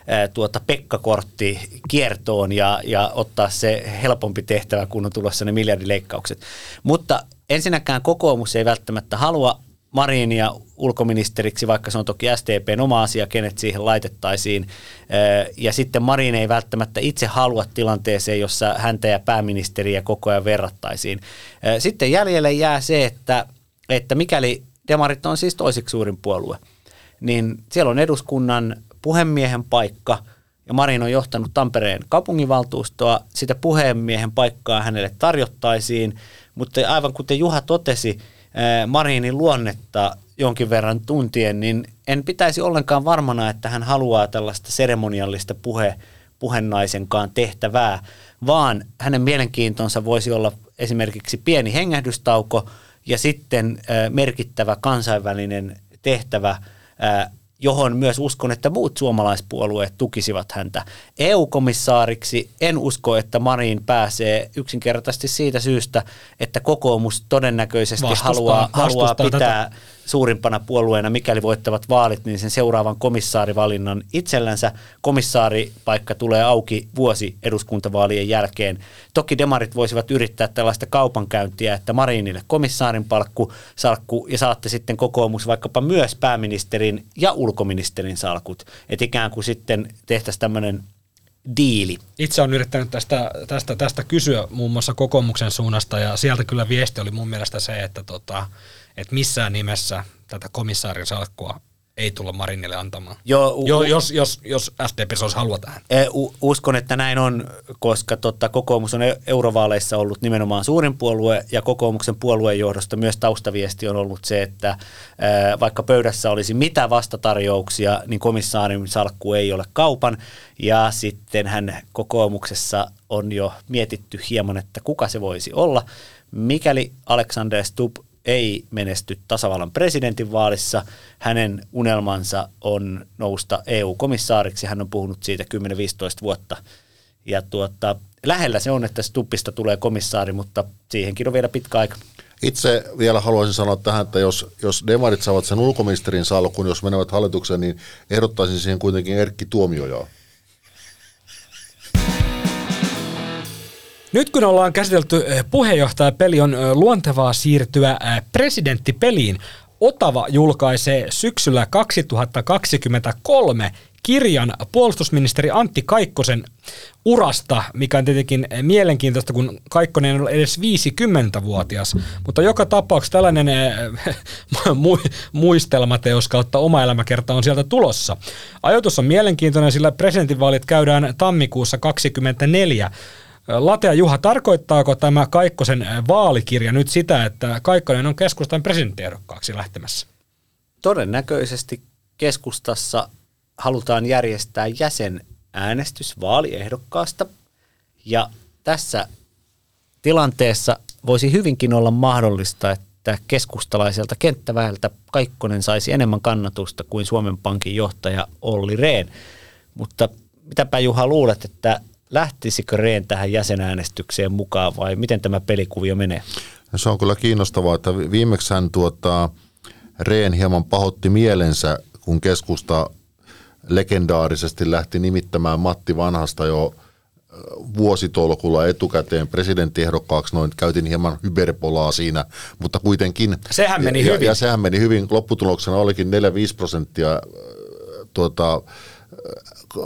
eh, tuota Pekka-kortti kiertoon ja, ja ottaa se helpompi tehtävä, kun on tulossa ne miljardileikkaukset. Mutta ensinnäkään kokoomus ei välttämättä halua Marinia ulkoministeriksi, vaikka se on toki SDPn oma asia, kenet siihen laitettaisiin. Ja sitten Marin ei välttämättä itse halua tilanteeseen, jossa häntä ja pääministeriä koko ajan verrattaisiin. Sitten jäljelle jää se, että, että mikäli Demarit on siis toiseksi suurin puolue, niin siellä on eduskunnan puhemiehen paikka – ja Marin on johtanut Tampereen kaupunginvaltuustoa. Sitä puhemiehen paikkaa hänelle tarjottaisiin, mutta aivan kuten Juha totesi, Marinin luonnetta jonkin verran tuntien, niin en pitäisi ollenkaan varmana, että hän haluaa tällaista seremoniallista puhe, puhennaisenkaan tehtävää, vaan hänen mielenkiintonsa voisi olla esimerkiksi pieni hengähdystauko ja sitten merkittävä kansainvälinen tehtävä johon myös uskon, että muut suomalaispuolueet tukisivat häntä. EU-komissaariksi en usko, että Marin pääsee yksinkertaisesti siitä syystä, että kokoomus todennäköisesti vastustaa, haluaa, haluaa pitää tätä suurimpana puolueena, mikäli voittavat vaalit, niin sen seuraavan komissaarivalinnan itsellänsä. Komissaaripaikka tulee auki vuosi eduskuntavaalien jälkeen. Toki demarit voisivat yrittää tällaista kaupankäyntiä, että Marinille komissaarin palkku, salkku ja saatte sitten kokoomus vaikkapa myös pääministerin ja ulkoministerin salkut. Että ikään kuin sitten tehtäisiin tämmöinen diili. Itse olen yrittänyt tästä, tästä, tästä kysyä muun muassa kokoomuksen suunnasta ja sieltä kyllä viesti oli mun mielestä se, että tota, että missään nimessä tätä komissaarin salkkua ei tulla Marinille antamaan, Joo, u- jo, jos, jos, jos SDP olisi halua tähän. E, uskon, että näin on, koska totta, kokoomus on e, eurovaaleissa ollut nimenomaan suurin puolue ja kokoomuksen puolueen johdosta myös taustaviesti on ollut se, että ä, vaikka pöydässä olisi mitä vastatarjouksia, niin komissaarin salkku ei ole kaupan ja sitten hän kokoomuksessa on jo mietitty hieman, että kuka se voisi olla. Mikäli Alexander Stubb ei menesty tasavallan presidentin vaalissa. Hänen unelmansa on nousta EU-komissaariksi. Hän on puhunut siitä 10-15 vuotta. Ja tuota, lähellä se on, että Stuppista tulee komissaari, mutta siihenkin on vielä pitkä aika. Itse vielä haluaisin sanoa tähän, että jos, jos demarit saavat sen ulkoministerin salkun, jos menevät hallitukseen, niin ehdottaisin siihen kuitenkin Erkki Tuomiojaa. Nyt kun ollaan käsitelty eh, puheenjohtajapeli, on eh, luontevaa siirtyä eh, presidenttipeliin. Otava julkaisee syksyllä 2023 kirjan puolustusministeri Antti Kaikkosen urasta, mikä on tietenkin mielenkiintoista, kun Kaikkonen on edes 50-vuotias. Mutta joka tapauksessa tällainen muistelmateos kautta oma elämäkerta on sieltä tulossa. Ajoitus on mielenkiintoinen, sillä presidentinvaalit käydään tammikuussa 2024. Latea Juha, tarkoittaako tämä Kaikkosen vaalikirja nyt sitä, että Kaikkonen on keskustan presidenttiehdokkaaksi lähtemässä? Todennäköisesti keskustassa halutaan järjestää jäsenäänestys vaaliehdokkaasta ja tässä tilanteessa voisi hyvinkin olla mahdollista, että keskustalaiselta kenttäväeltä Kaikkonen saisi enemmän kannatusta kuin Suomen Pankin johtaja Olli Rehn. Mutta mitäpä Juha luulet, että lähtisikö Rehn tähän jäsenäänestykseen mukaan vai miten tämä pelikuvio menee? No se on kyllä kiinnostavaa, että viimeksi hän tuota, Rehn hieman pahotti mielensä, kun keskusta legendaarisesti lähti nimittämään Matti Vanhasta jo vuositolkulla etukäteen presidenttiehdokkaaksi, noin käytin hieman hyperbolaa siinä, mutta kuitenkin. Sehän meni ja, hyvin. Ja sehän meni hyvin. Lopputuloksena olikin 4-5 prosenttia tuota, äh,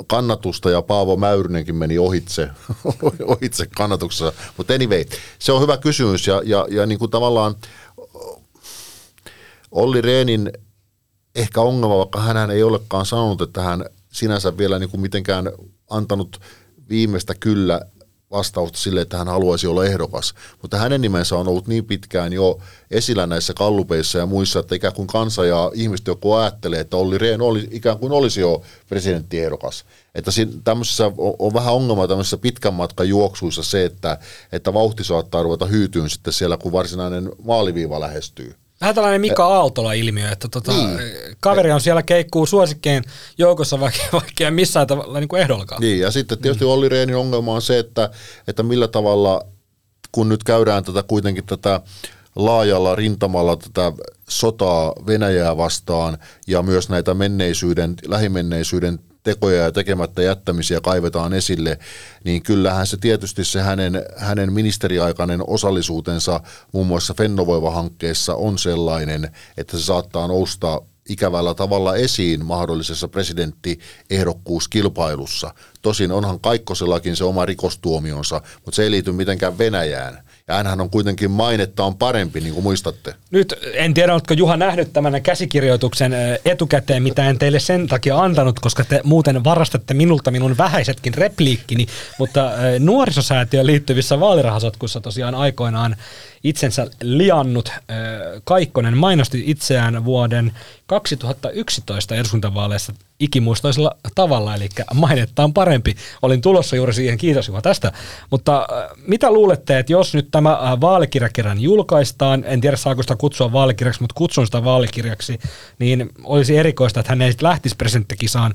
kannatusta ja Paavo Mäyrynenkin meni ohitse, ohitse kannatuksessa. Mutta anyway, se on hyvä kysymys ja, ja, ja niin kuin tavallaan Olli Reenin ehkä ongelma, vaikka hän ei olekaan sanonut, että hän sinänsä vielä niin kuin mitenkään antanut viimeistä kyllä vastausta sille, että hän haluaisi olla ehdokas. Mutta hänen nimensä on ollut niin pitkään jo esillä näissä kallupeissa ja muissa, että ikään kuin kansa ja ihmiset joku ajattelee, että Olli Rehn oli, ikään kuin olisi jo presidenttiehdokas. Että siinä, tämmöisessä on, on, vähän ongelma tämmöisissä pitkän matkan juoksuissa se, että, että vauhti saattaa ruveta hyytyyn sitten siellä, kun varsinainen maaliviiva lähestyy. Vähän tällainen Mika Aaltola-ilmiö, että tota, niin. kaveri on siellä keikkuu suosikkeen joukossa, vaikka, vaikka ei missään tavalla niin kuin ehdollakaan. Niin, ja sitten tietysti mm. Olli Rehnin ongelma on se, että, että millä tavalla, kun nyt käydään tätä kuitenkin tätä laajalla rintamalla tätä sotaa Venäjää vastaan ja myös näitä menneisyyden, lähimenneisyyden tekoja ja tekemättä jättämisiä kaivetaan esille, niin kyllähän se tietysti se hänen, hänen ministeriaikainen osallisuutensa muun muassa Fennovoiva-hankkeessa on sellainen, että se saattaa nousta ikävällä tavalla esiin mahdollisessa presidenttiehdokkuuskilpailussa. Tosin onhan Kaikkosellakin se oma rikostuomionsa, mutta se ei liity mitenkään Venäjään. Ja hänhän on kuitenkin mainetta on parempi, niin kuin muistatte. Nyt en tiedä, oletko Juha nähnyt tämän käsikirjoituksen etukäteen, mitä en teille sen takia antanut, koska te muuten varastatte minulta minun vähäisetkin repliikkini, mutta nuorisosäätiön liittyvissä vaalirahasotkuissa tosiaan aikoinaan itsensä liannut Kaikkonen mainosti itseään vuoden 2011 eduskuntavaaleissa ikimuistoisella tavalla, eli mainetta on parempi. Olin tulossa juuri siihen, kiitos Juha tästä. Mutta mitä luulette, että jos nyt tämä vaalikirjakerran julkaistaan, en tiedä saako sitä kutsua vaalikirjaksi, mutta kutsun sitä vaalikirjaksi, niin olisi erikoista, että hän ei lähtisi presidenttikisaan,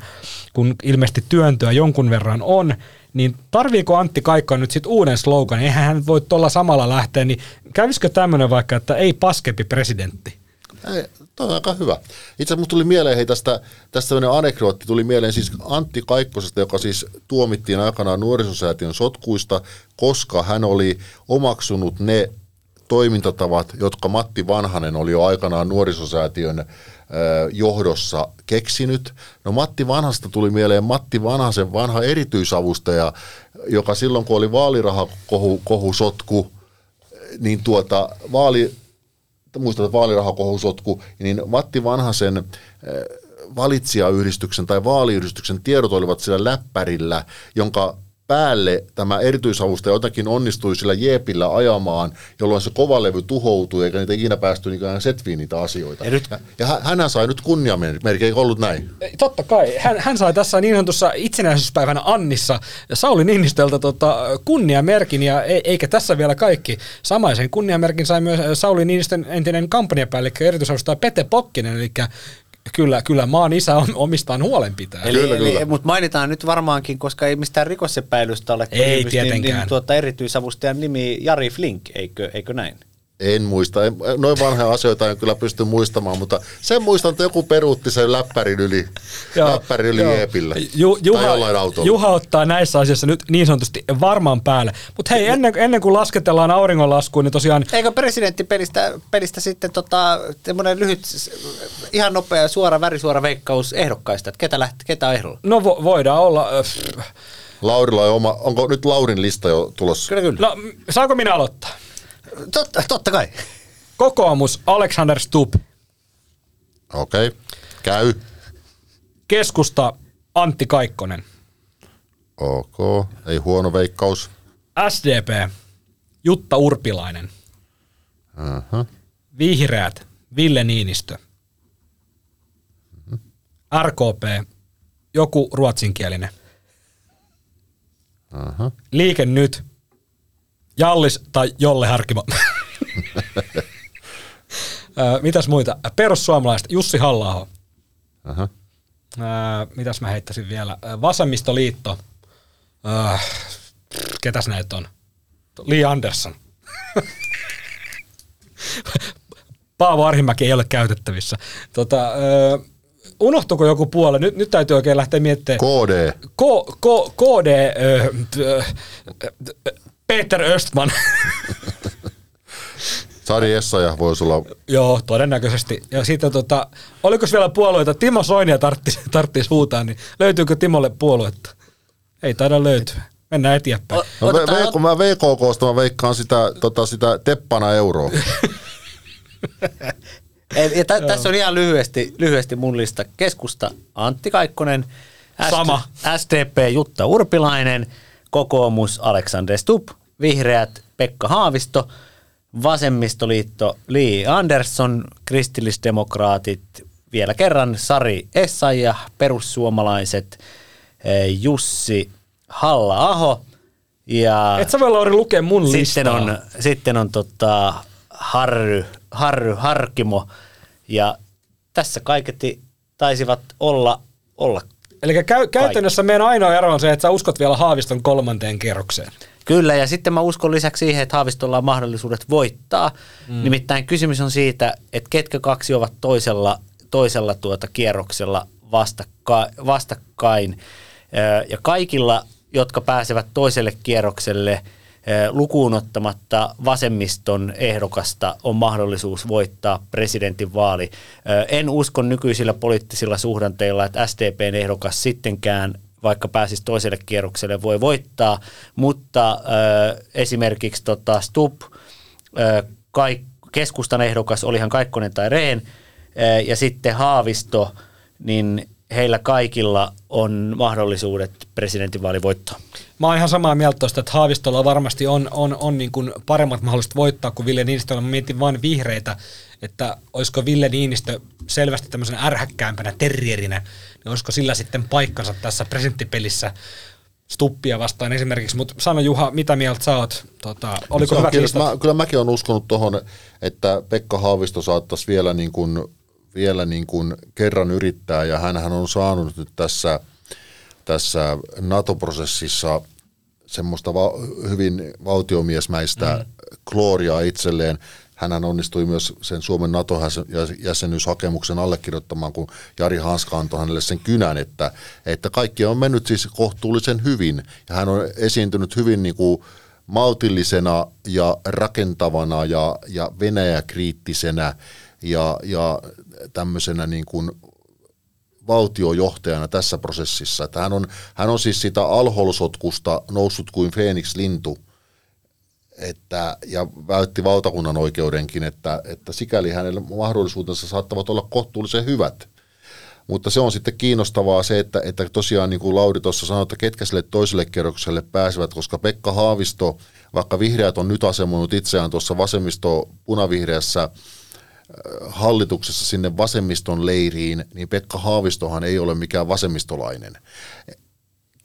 kun ilmeisesti työntöä jonkun verran on, niin tarviiko Antti Kaikkonen nyt sitten uuden slogan? Eihän hän voi tuolla samalla lähteä, niin kävisikö tämmöinen vaikka, että ei paskempi presidentti? Ei, Tuo on aika hyvä. Itse asiassa tuli mieleen, hei tästä, tästä tämmöinen anekdootti tuli mieleen siis Antti Kaikkosesta, joka siis tuomittiin aikanaan nuorisosäätiön sotkuista, koska hän oli omaksunut ne toimintatavat, jotka Matti Vanhanen oli jo aikanaan nuorisosäätiön johdossa keksinyt. No Matti Vanhasta tuli mieleen Matti Vanhasen vanha erityisavustaja, joka silloin kun oli vaalirahakohusotku, niin tuota, vaali, muistat vaalirahakohusotku, niin Matti Vanhasen valitsijayhdistyksen tai vaaliyhdistyksen tiedot olivat sillä läppärillä, jonka päälle tämä erityisavustaja jotakin onnistui sillä jeepillä ajamaan, jolloin se kovalevy tuhoutui, eikä niitä ikinä päästy niin setviin niitä asioita. Ja, nyt, ja, ja hän sai nyt kunniamerkki, eikö ollut näin? Totta kai. Hän, hän sai tässä niin sanotussa itsenäisyyspäivän Annissa Sauli Niinistöltä tota, kunniamerkin, ja e, eikä tässä vielä kaikki. Samaisen kunniamerkin sai myös Sauli Niinistön entinen kampanjapäällikkö erityisavustaja Pete Pokkinen, eli Kyllä, kyllä maan isä on omistaan huolenpitää. Eli, kyllä, eli, kyllä. Mutta mainitaan nyt varmaankin, koska ei mistään rikosepäilystä ole ei kysymys, niin, niin tuota, erityisavustajan nimi Jari Flink, eikö, eikö näin? En muista. En, noin vanhoja asioita en kyllä pysty muistamaan, mutta sen muistan, että joku peruutti sen läppärin yli, joo, läppärin yli joo. Jeepillä Ju, Juha, tai Juha ottaa näissä asioissa nyt niin sanotusti varmaan päälle. Mutta hei, ennen, ennen kuin lasketellaan auringonlaskuun, niin tosiaan... Eikö presidenttipelistä pelistä sitten tota, lyhyt, ihan nopea, suora, värisuora veikkaus ehdokkaista, että ketä, lähti, ketä on ehdolla? No vo, voidaan olla... Laurilla on oma, onko nyt Laurin lista jo tulossa? Kyllä, kyllä. No, saako minä aloittaa? Totta, totta kai. Kokoomus, Alexander Stubb. Okei, okay. käy. Keskusta, Antti Kaikkonen. Ok, ei huono veikkaus. SDP, Jutta Urpilainen. Uh-huh. Vihreät, Ville Niinistö. Uh-huh. RKP, joku ruotsinkielinen. Uh-huh. Liike nyt, Jallis tai Jolle Harkimo. mitäs muita? Perussuomalaiset, Jussi halla Aha. mitäs mä heittäisin vielä? Vasemmistoliitto. Ketäs näitä on? Li Andersson. Paavo Arhimäki ei ole käytettävissä. Tota, unohtuko joku puole? Nyt, nyt täytyy oikein lähteä miettimään. KD. K, K, KD, ö, ö, ö, Peter Östman. Sari Essaja voisi olla, Joo, todennäköisesti. Ja sitten tota, oliko vielä puolueita? Timo Soinia tarttis, tarttis huutaa, niin löytyykö Timolle puoluetta? Ei taida löytyä. Mennään eteenpäin. O- no, v- Otetaan- v- kun mä VKKsta mä veikkaan sitä, tota, sitä teppana euroa. Ei, Ja tä, tässä on ihan lyhyesti, lyhyesti mun lista. Keskusta Antti Kaikkonen, Sama. SDP Jutta Urpilainen, kokoomus Alexander Stubb, vihreät Pekka Haavisto, vasemmistoliitto Li Andersson, kristillisdemokraatit vielä kerran Sari Essaija, perussuomalaiset eh, Jussi Halla-aho ja Et sä voi Lauri lukea mun sitten listaa. on, sitten on tota Harry, Harry Harkimo ja tässä kaiketi taisivat olla, olla Eli käy, käytännössä meidän ainoa ero on se, että sä uskot vielä Haaviston kolmanteen kierrokseen. Kyllä, ja sitten mä uskon lisäksi siihen, että Haavistolla on mahdollisuudet voittaa. Mm. Nimittäin kysymys on siitä, että ketkä kaksi ovat toisella, toisella tuota kierroksella vastakka, vastakkain. Ja kaikilla, jotka pääsevät toiselle kierrokselle lukuun ottamatta vasemmiston ehdokasta, on mahdollisuus voittaa presidentinvaali. En usko nykyisillä poliittisilla suhdanteilla, että SDPn ehdokas sittenkään vaikka pääsisi toiselle kierrokselle, voi voittaa, mutta ö, esimerkiksi tota Stubb, ö, kaik, keskustan ehdokas, olihan Kaikkonen tai Rehn, ö, ja sitten Haavisto, niin heillä kaikilla on mahdollisuudet presidentinvaalivoittoon. Mä oon ihan samaa mieltä tuosta, että Haavistolla varmasti on, on, on niin kuin paremmat mahdollisuudet voittaa kuin Ville Niinistöllä. Mä mietin vain vihreitä, että olisiko Ville Niinistö selvästi tämmöisen ärhäkkäämpänä terrierinä, niin olisiko sillä sitten paikkansa tässä presidenttipelissä Stuppia vastaan esimerkiksi. Mutta sano Juha, mitä mieltä sä oot? Tota, oliko hyvät kyllä, mä, kyllä mäkin olen uskonut tuohon, että Pekka Haavisto saattaisi vielä, niin kuin, vielä niin kuin kerran yrittää, ja hän on saanut nyt tässä, tässä NATO-prosessissa semmoista va- hyvin valtiomiesmäistä mm. gloriaa itselleen. Hänhän onnistui myös sen Suomen NATO-jäsenyyshakemuksen allekirjoittamaan, kun Jari Hanska antoi hänelle sen kynän, että, että kaikki on mennyt siis kohtuullisen hyvin. Ja hän on esiintynyt hyvin niin kuin maltillisena ja rakentavana ja, ja Venäjä-kriittisenä ja, ja tämmöisenä niin kuin valtiojohtajana tässä prosessissa. Että hän, on, hän on siis sitä alholsotkusta noussut kuin Phoenix lintu että, ja vältti valtakunnan oikeudenkin, että, että sikäli hänelle mahdollisuutensa saattavat olla kohtuullisen hyvät. Mutta se on sitten kiinnostavaa se, että, että tosiaan niin kuin Lauri tuossa sanoi, että ketkä sille toiselle kerrokselle pääsevät, koska Pekka Haavisto, vaikka vihreät on nyt asemoinut itseään tuossa vasemmisto punavihreässä hallituksessa sinne vasemmiston leiriin, niin Pekka Haavistohan ei ole mikään vasemmistolainen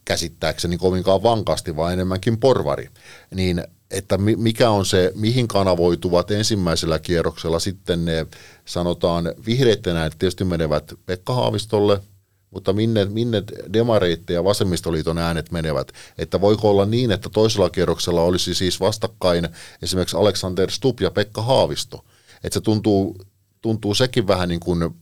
käsittääkseni kovinkaan vankasti, vaan enemmänkin porvari. Niin että mi- mikä on se, mihin kanavoituvat ensimmäisellä kierroksella sitten ne, sanotaan, vihreitten äänet tietysti menevät Pekka Haavistolle, mutta minne, minne demareitte ja vasemmistoliiton äänet menevät. Että voiko olla niin, että toisella kierroksella olisi siis vastakkain esimerkiksi Alexander Stubb ja Pekka Haavisto. Että se tuntuu, tuntuu sekin vähän niin kuin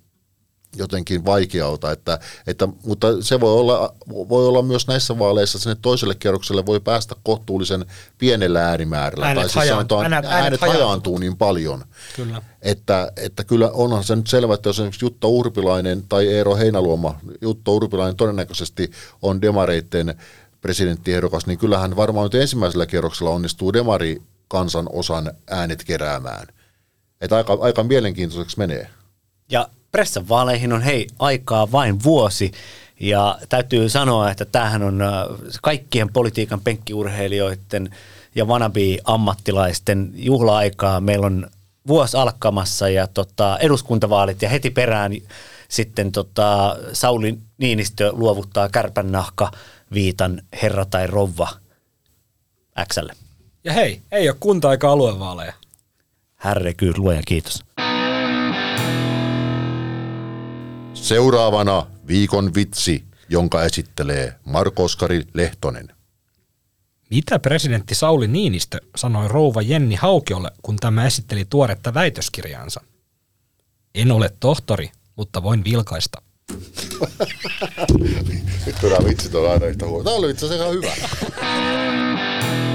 jotenkin vaikealta, että, että, mutta se voi olla, voi olla myös näissä vaaleissa sinne toiselle kierrokselle voi päästä kohtuullisen pienellä äänimäärällä. Äänet tai siis haja- sanotaan, äänet- äänet, äänet hajaantuu. hajaantuu niin paljon. Kyllä. Että, että kyllä onhan se nyt selvä, että jos esimerkiksi Jutta Urpilainen tai Eero Heinaluoma, Jutta Urpilainen todennäköisesti on demareitten presidenttiehdokas, niin kyllähän varmaan nyt ensimmäisellä kierroksella onnistuu demari kansan osan äänet keräämään. Että aika, aika mielenkiintoiseksi menee. Ja pressan vaaleihin on hei aikaa vain vuosi. Ja täytyy sanoa, että tämähän on äh, kaikkien politiikan penkkiurheilijoiden ja wannabe-ammattilaisten juhla-aikaa. Meillä on vuosi alkamassa ja tota, eduskuntavaalit ja heti perään sitten tota, Sauli Niinistö luovuttaa kärpännahka viitan herra tai rouva Xlle. Ja hei, ei ole kunta- eikä aluevaaleja. Herre kyllä, luoja kiitos. Seuraavana viikon vitsi, jonka esittelee Marko-Oskari Lehtonen. Mitä presidentti Sauli Niinistö sanoi rouva Jenni Haukiolle, kun tämä esitteli tuoretta väitöskirjaansa? En ole tohtori, mutta voin vilkaista. Nyt nämä vitsit on aina yhtä huono. Tämä oli itse asiassa ihan hyvä.